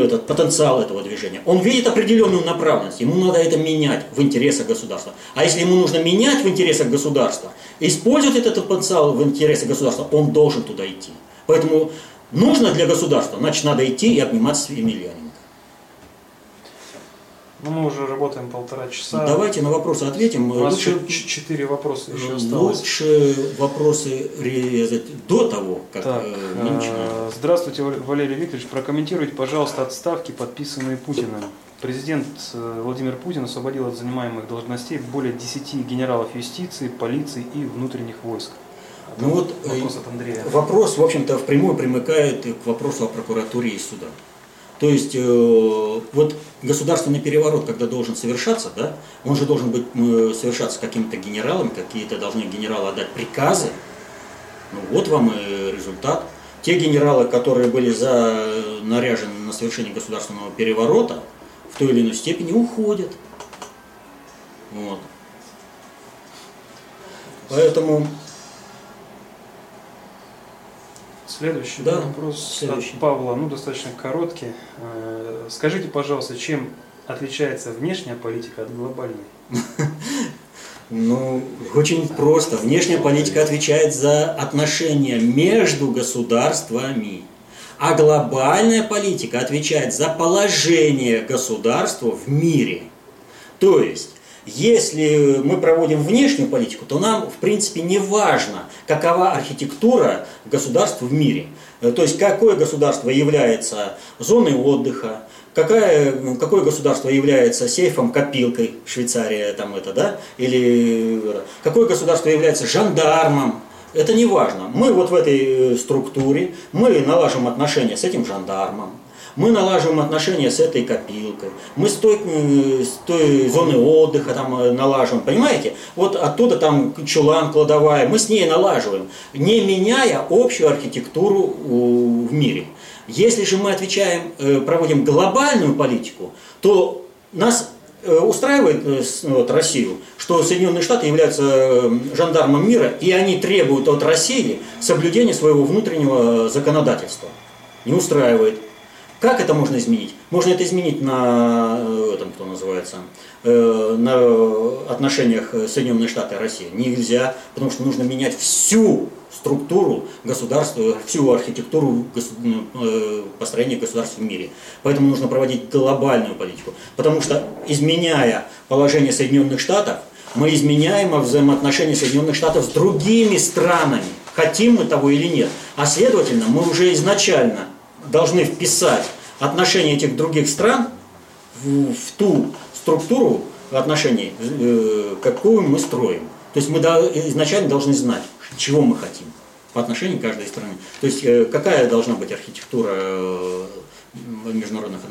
этот, потенциал этого движения, он видит определенную направленность, ему надо это менять в интересах государства. А если ему нужно менять в интересах государства, использовать этот потенциал в интересах государства, он должен туда идти. Поэтому нужно для государства, значит, надо идти и обниматься с Емельяненко. Ну, мы уже работаем полтора часа. Давайте на вопросы ответим. У нас лучше, четыре вопроса еще осталось. Лучше вопросы резать до того, как так, мы начинаем. Э, здравствуйте, Валерий Викторович. Прокомментируйте, пожалуйста, отставки, подписанные Путиным. Президент э, Владимир Путин освободил от занимаемых должностей более 10 генералов юстиции, полиции и внутренних войск. Ну вот э, вопрос, от Андрея. вопрос, в общем-то, впрямую примыкает к вопросу о прокуратуре и судах. То есть э, вот государственный переворот, когда должен совершаться, да, он же должен быть э, совершаться какими-то генералами, какие-то должны генералы отдать приказы. Ну вот вам и результат. Те генералы, которые были за, наряжены на совершение государственного переворота, в той или иной степени уходят. Вот. Поэтому Следующий да, вопрос следующий. от Павла, ну достаточно короткий. Э, скажите, пожалуйста, чем отличается внешняя политика от глобальной? Ну, очень просто. Внешняя политика отвечает за отношения между государствами, а глобальная политика отвечает за положение государства в мире. То есть если мы проводим внешнюю политику, то нам, в принципе, не важно, какова архитектура государств в мире. Э, то есть, какое государство является зоной отдыха, какое, какое государство является сейфом, копилкой, Швейцария там это, да, или какое государство является жандармом, это не важно. Мы вот в этой структуре, мы налажим отношения с этим жандармом, мы налаживаем отношения с этой копилкой, мы с той, э, с той зоны отдыха там э, налаживаем, понимаете? Вот оттуда там чулан, кладовая, мы с ней налаживаем, не меняя общую архитектуру в мире. Если же мы отвечаем, э, проводим глобальную политику, то нас устраивает с- вот, Россию, что Соединенные Штаты являются жандармом мира, и они требуют от России соблюдения своего внутреннего законодательства. Не устраивает. Как это можно изменить? Можно это изменить на э, этом, кто называется, э, на отношениях Соединенных Штатов и России. Нельзя, потому что нужно менять всю структуру государства, всю архитектуру э, построения государств в мире. Поэтому нужно проводить глобальную политику. Потому что, изменяя положение Соединенных Штатов, мы изменяем взаимоотношения Соединенных Штатов с другими странами, хотим мы того или нет. А следовательно, мы уже изначально должны вписать отношения этих других стран в, в ту структуру отношений, э, какую мы строим. То есть мы до- изначально должны знать, чего мы хотим по отношению к каждой стране. То есть э, какая должна быть архитектура э, международных отношений.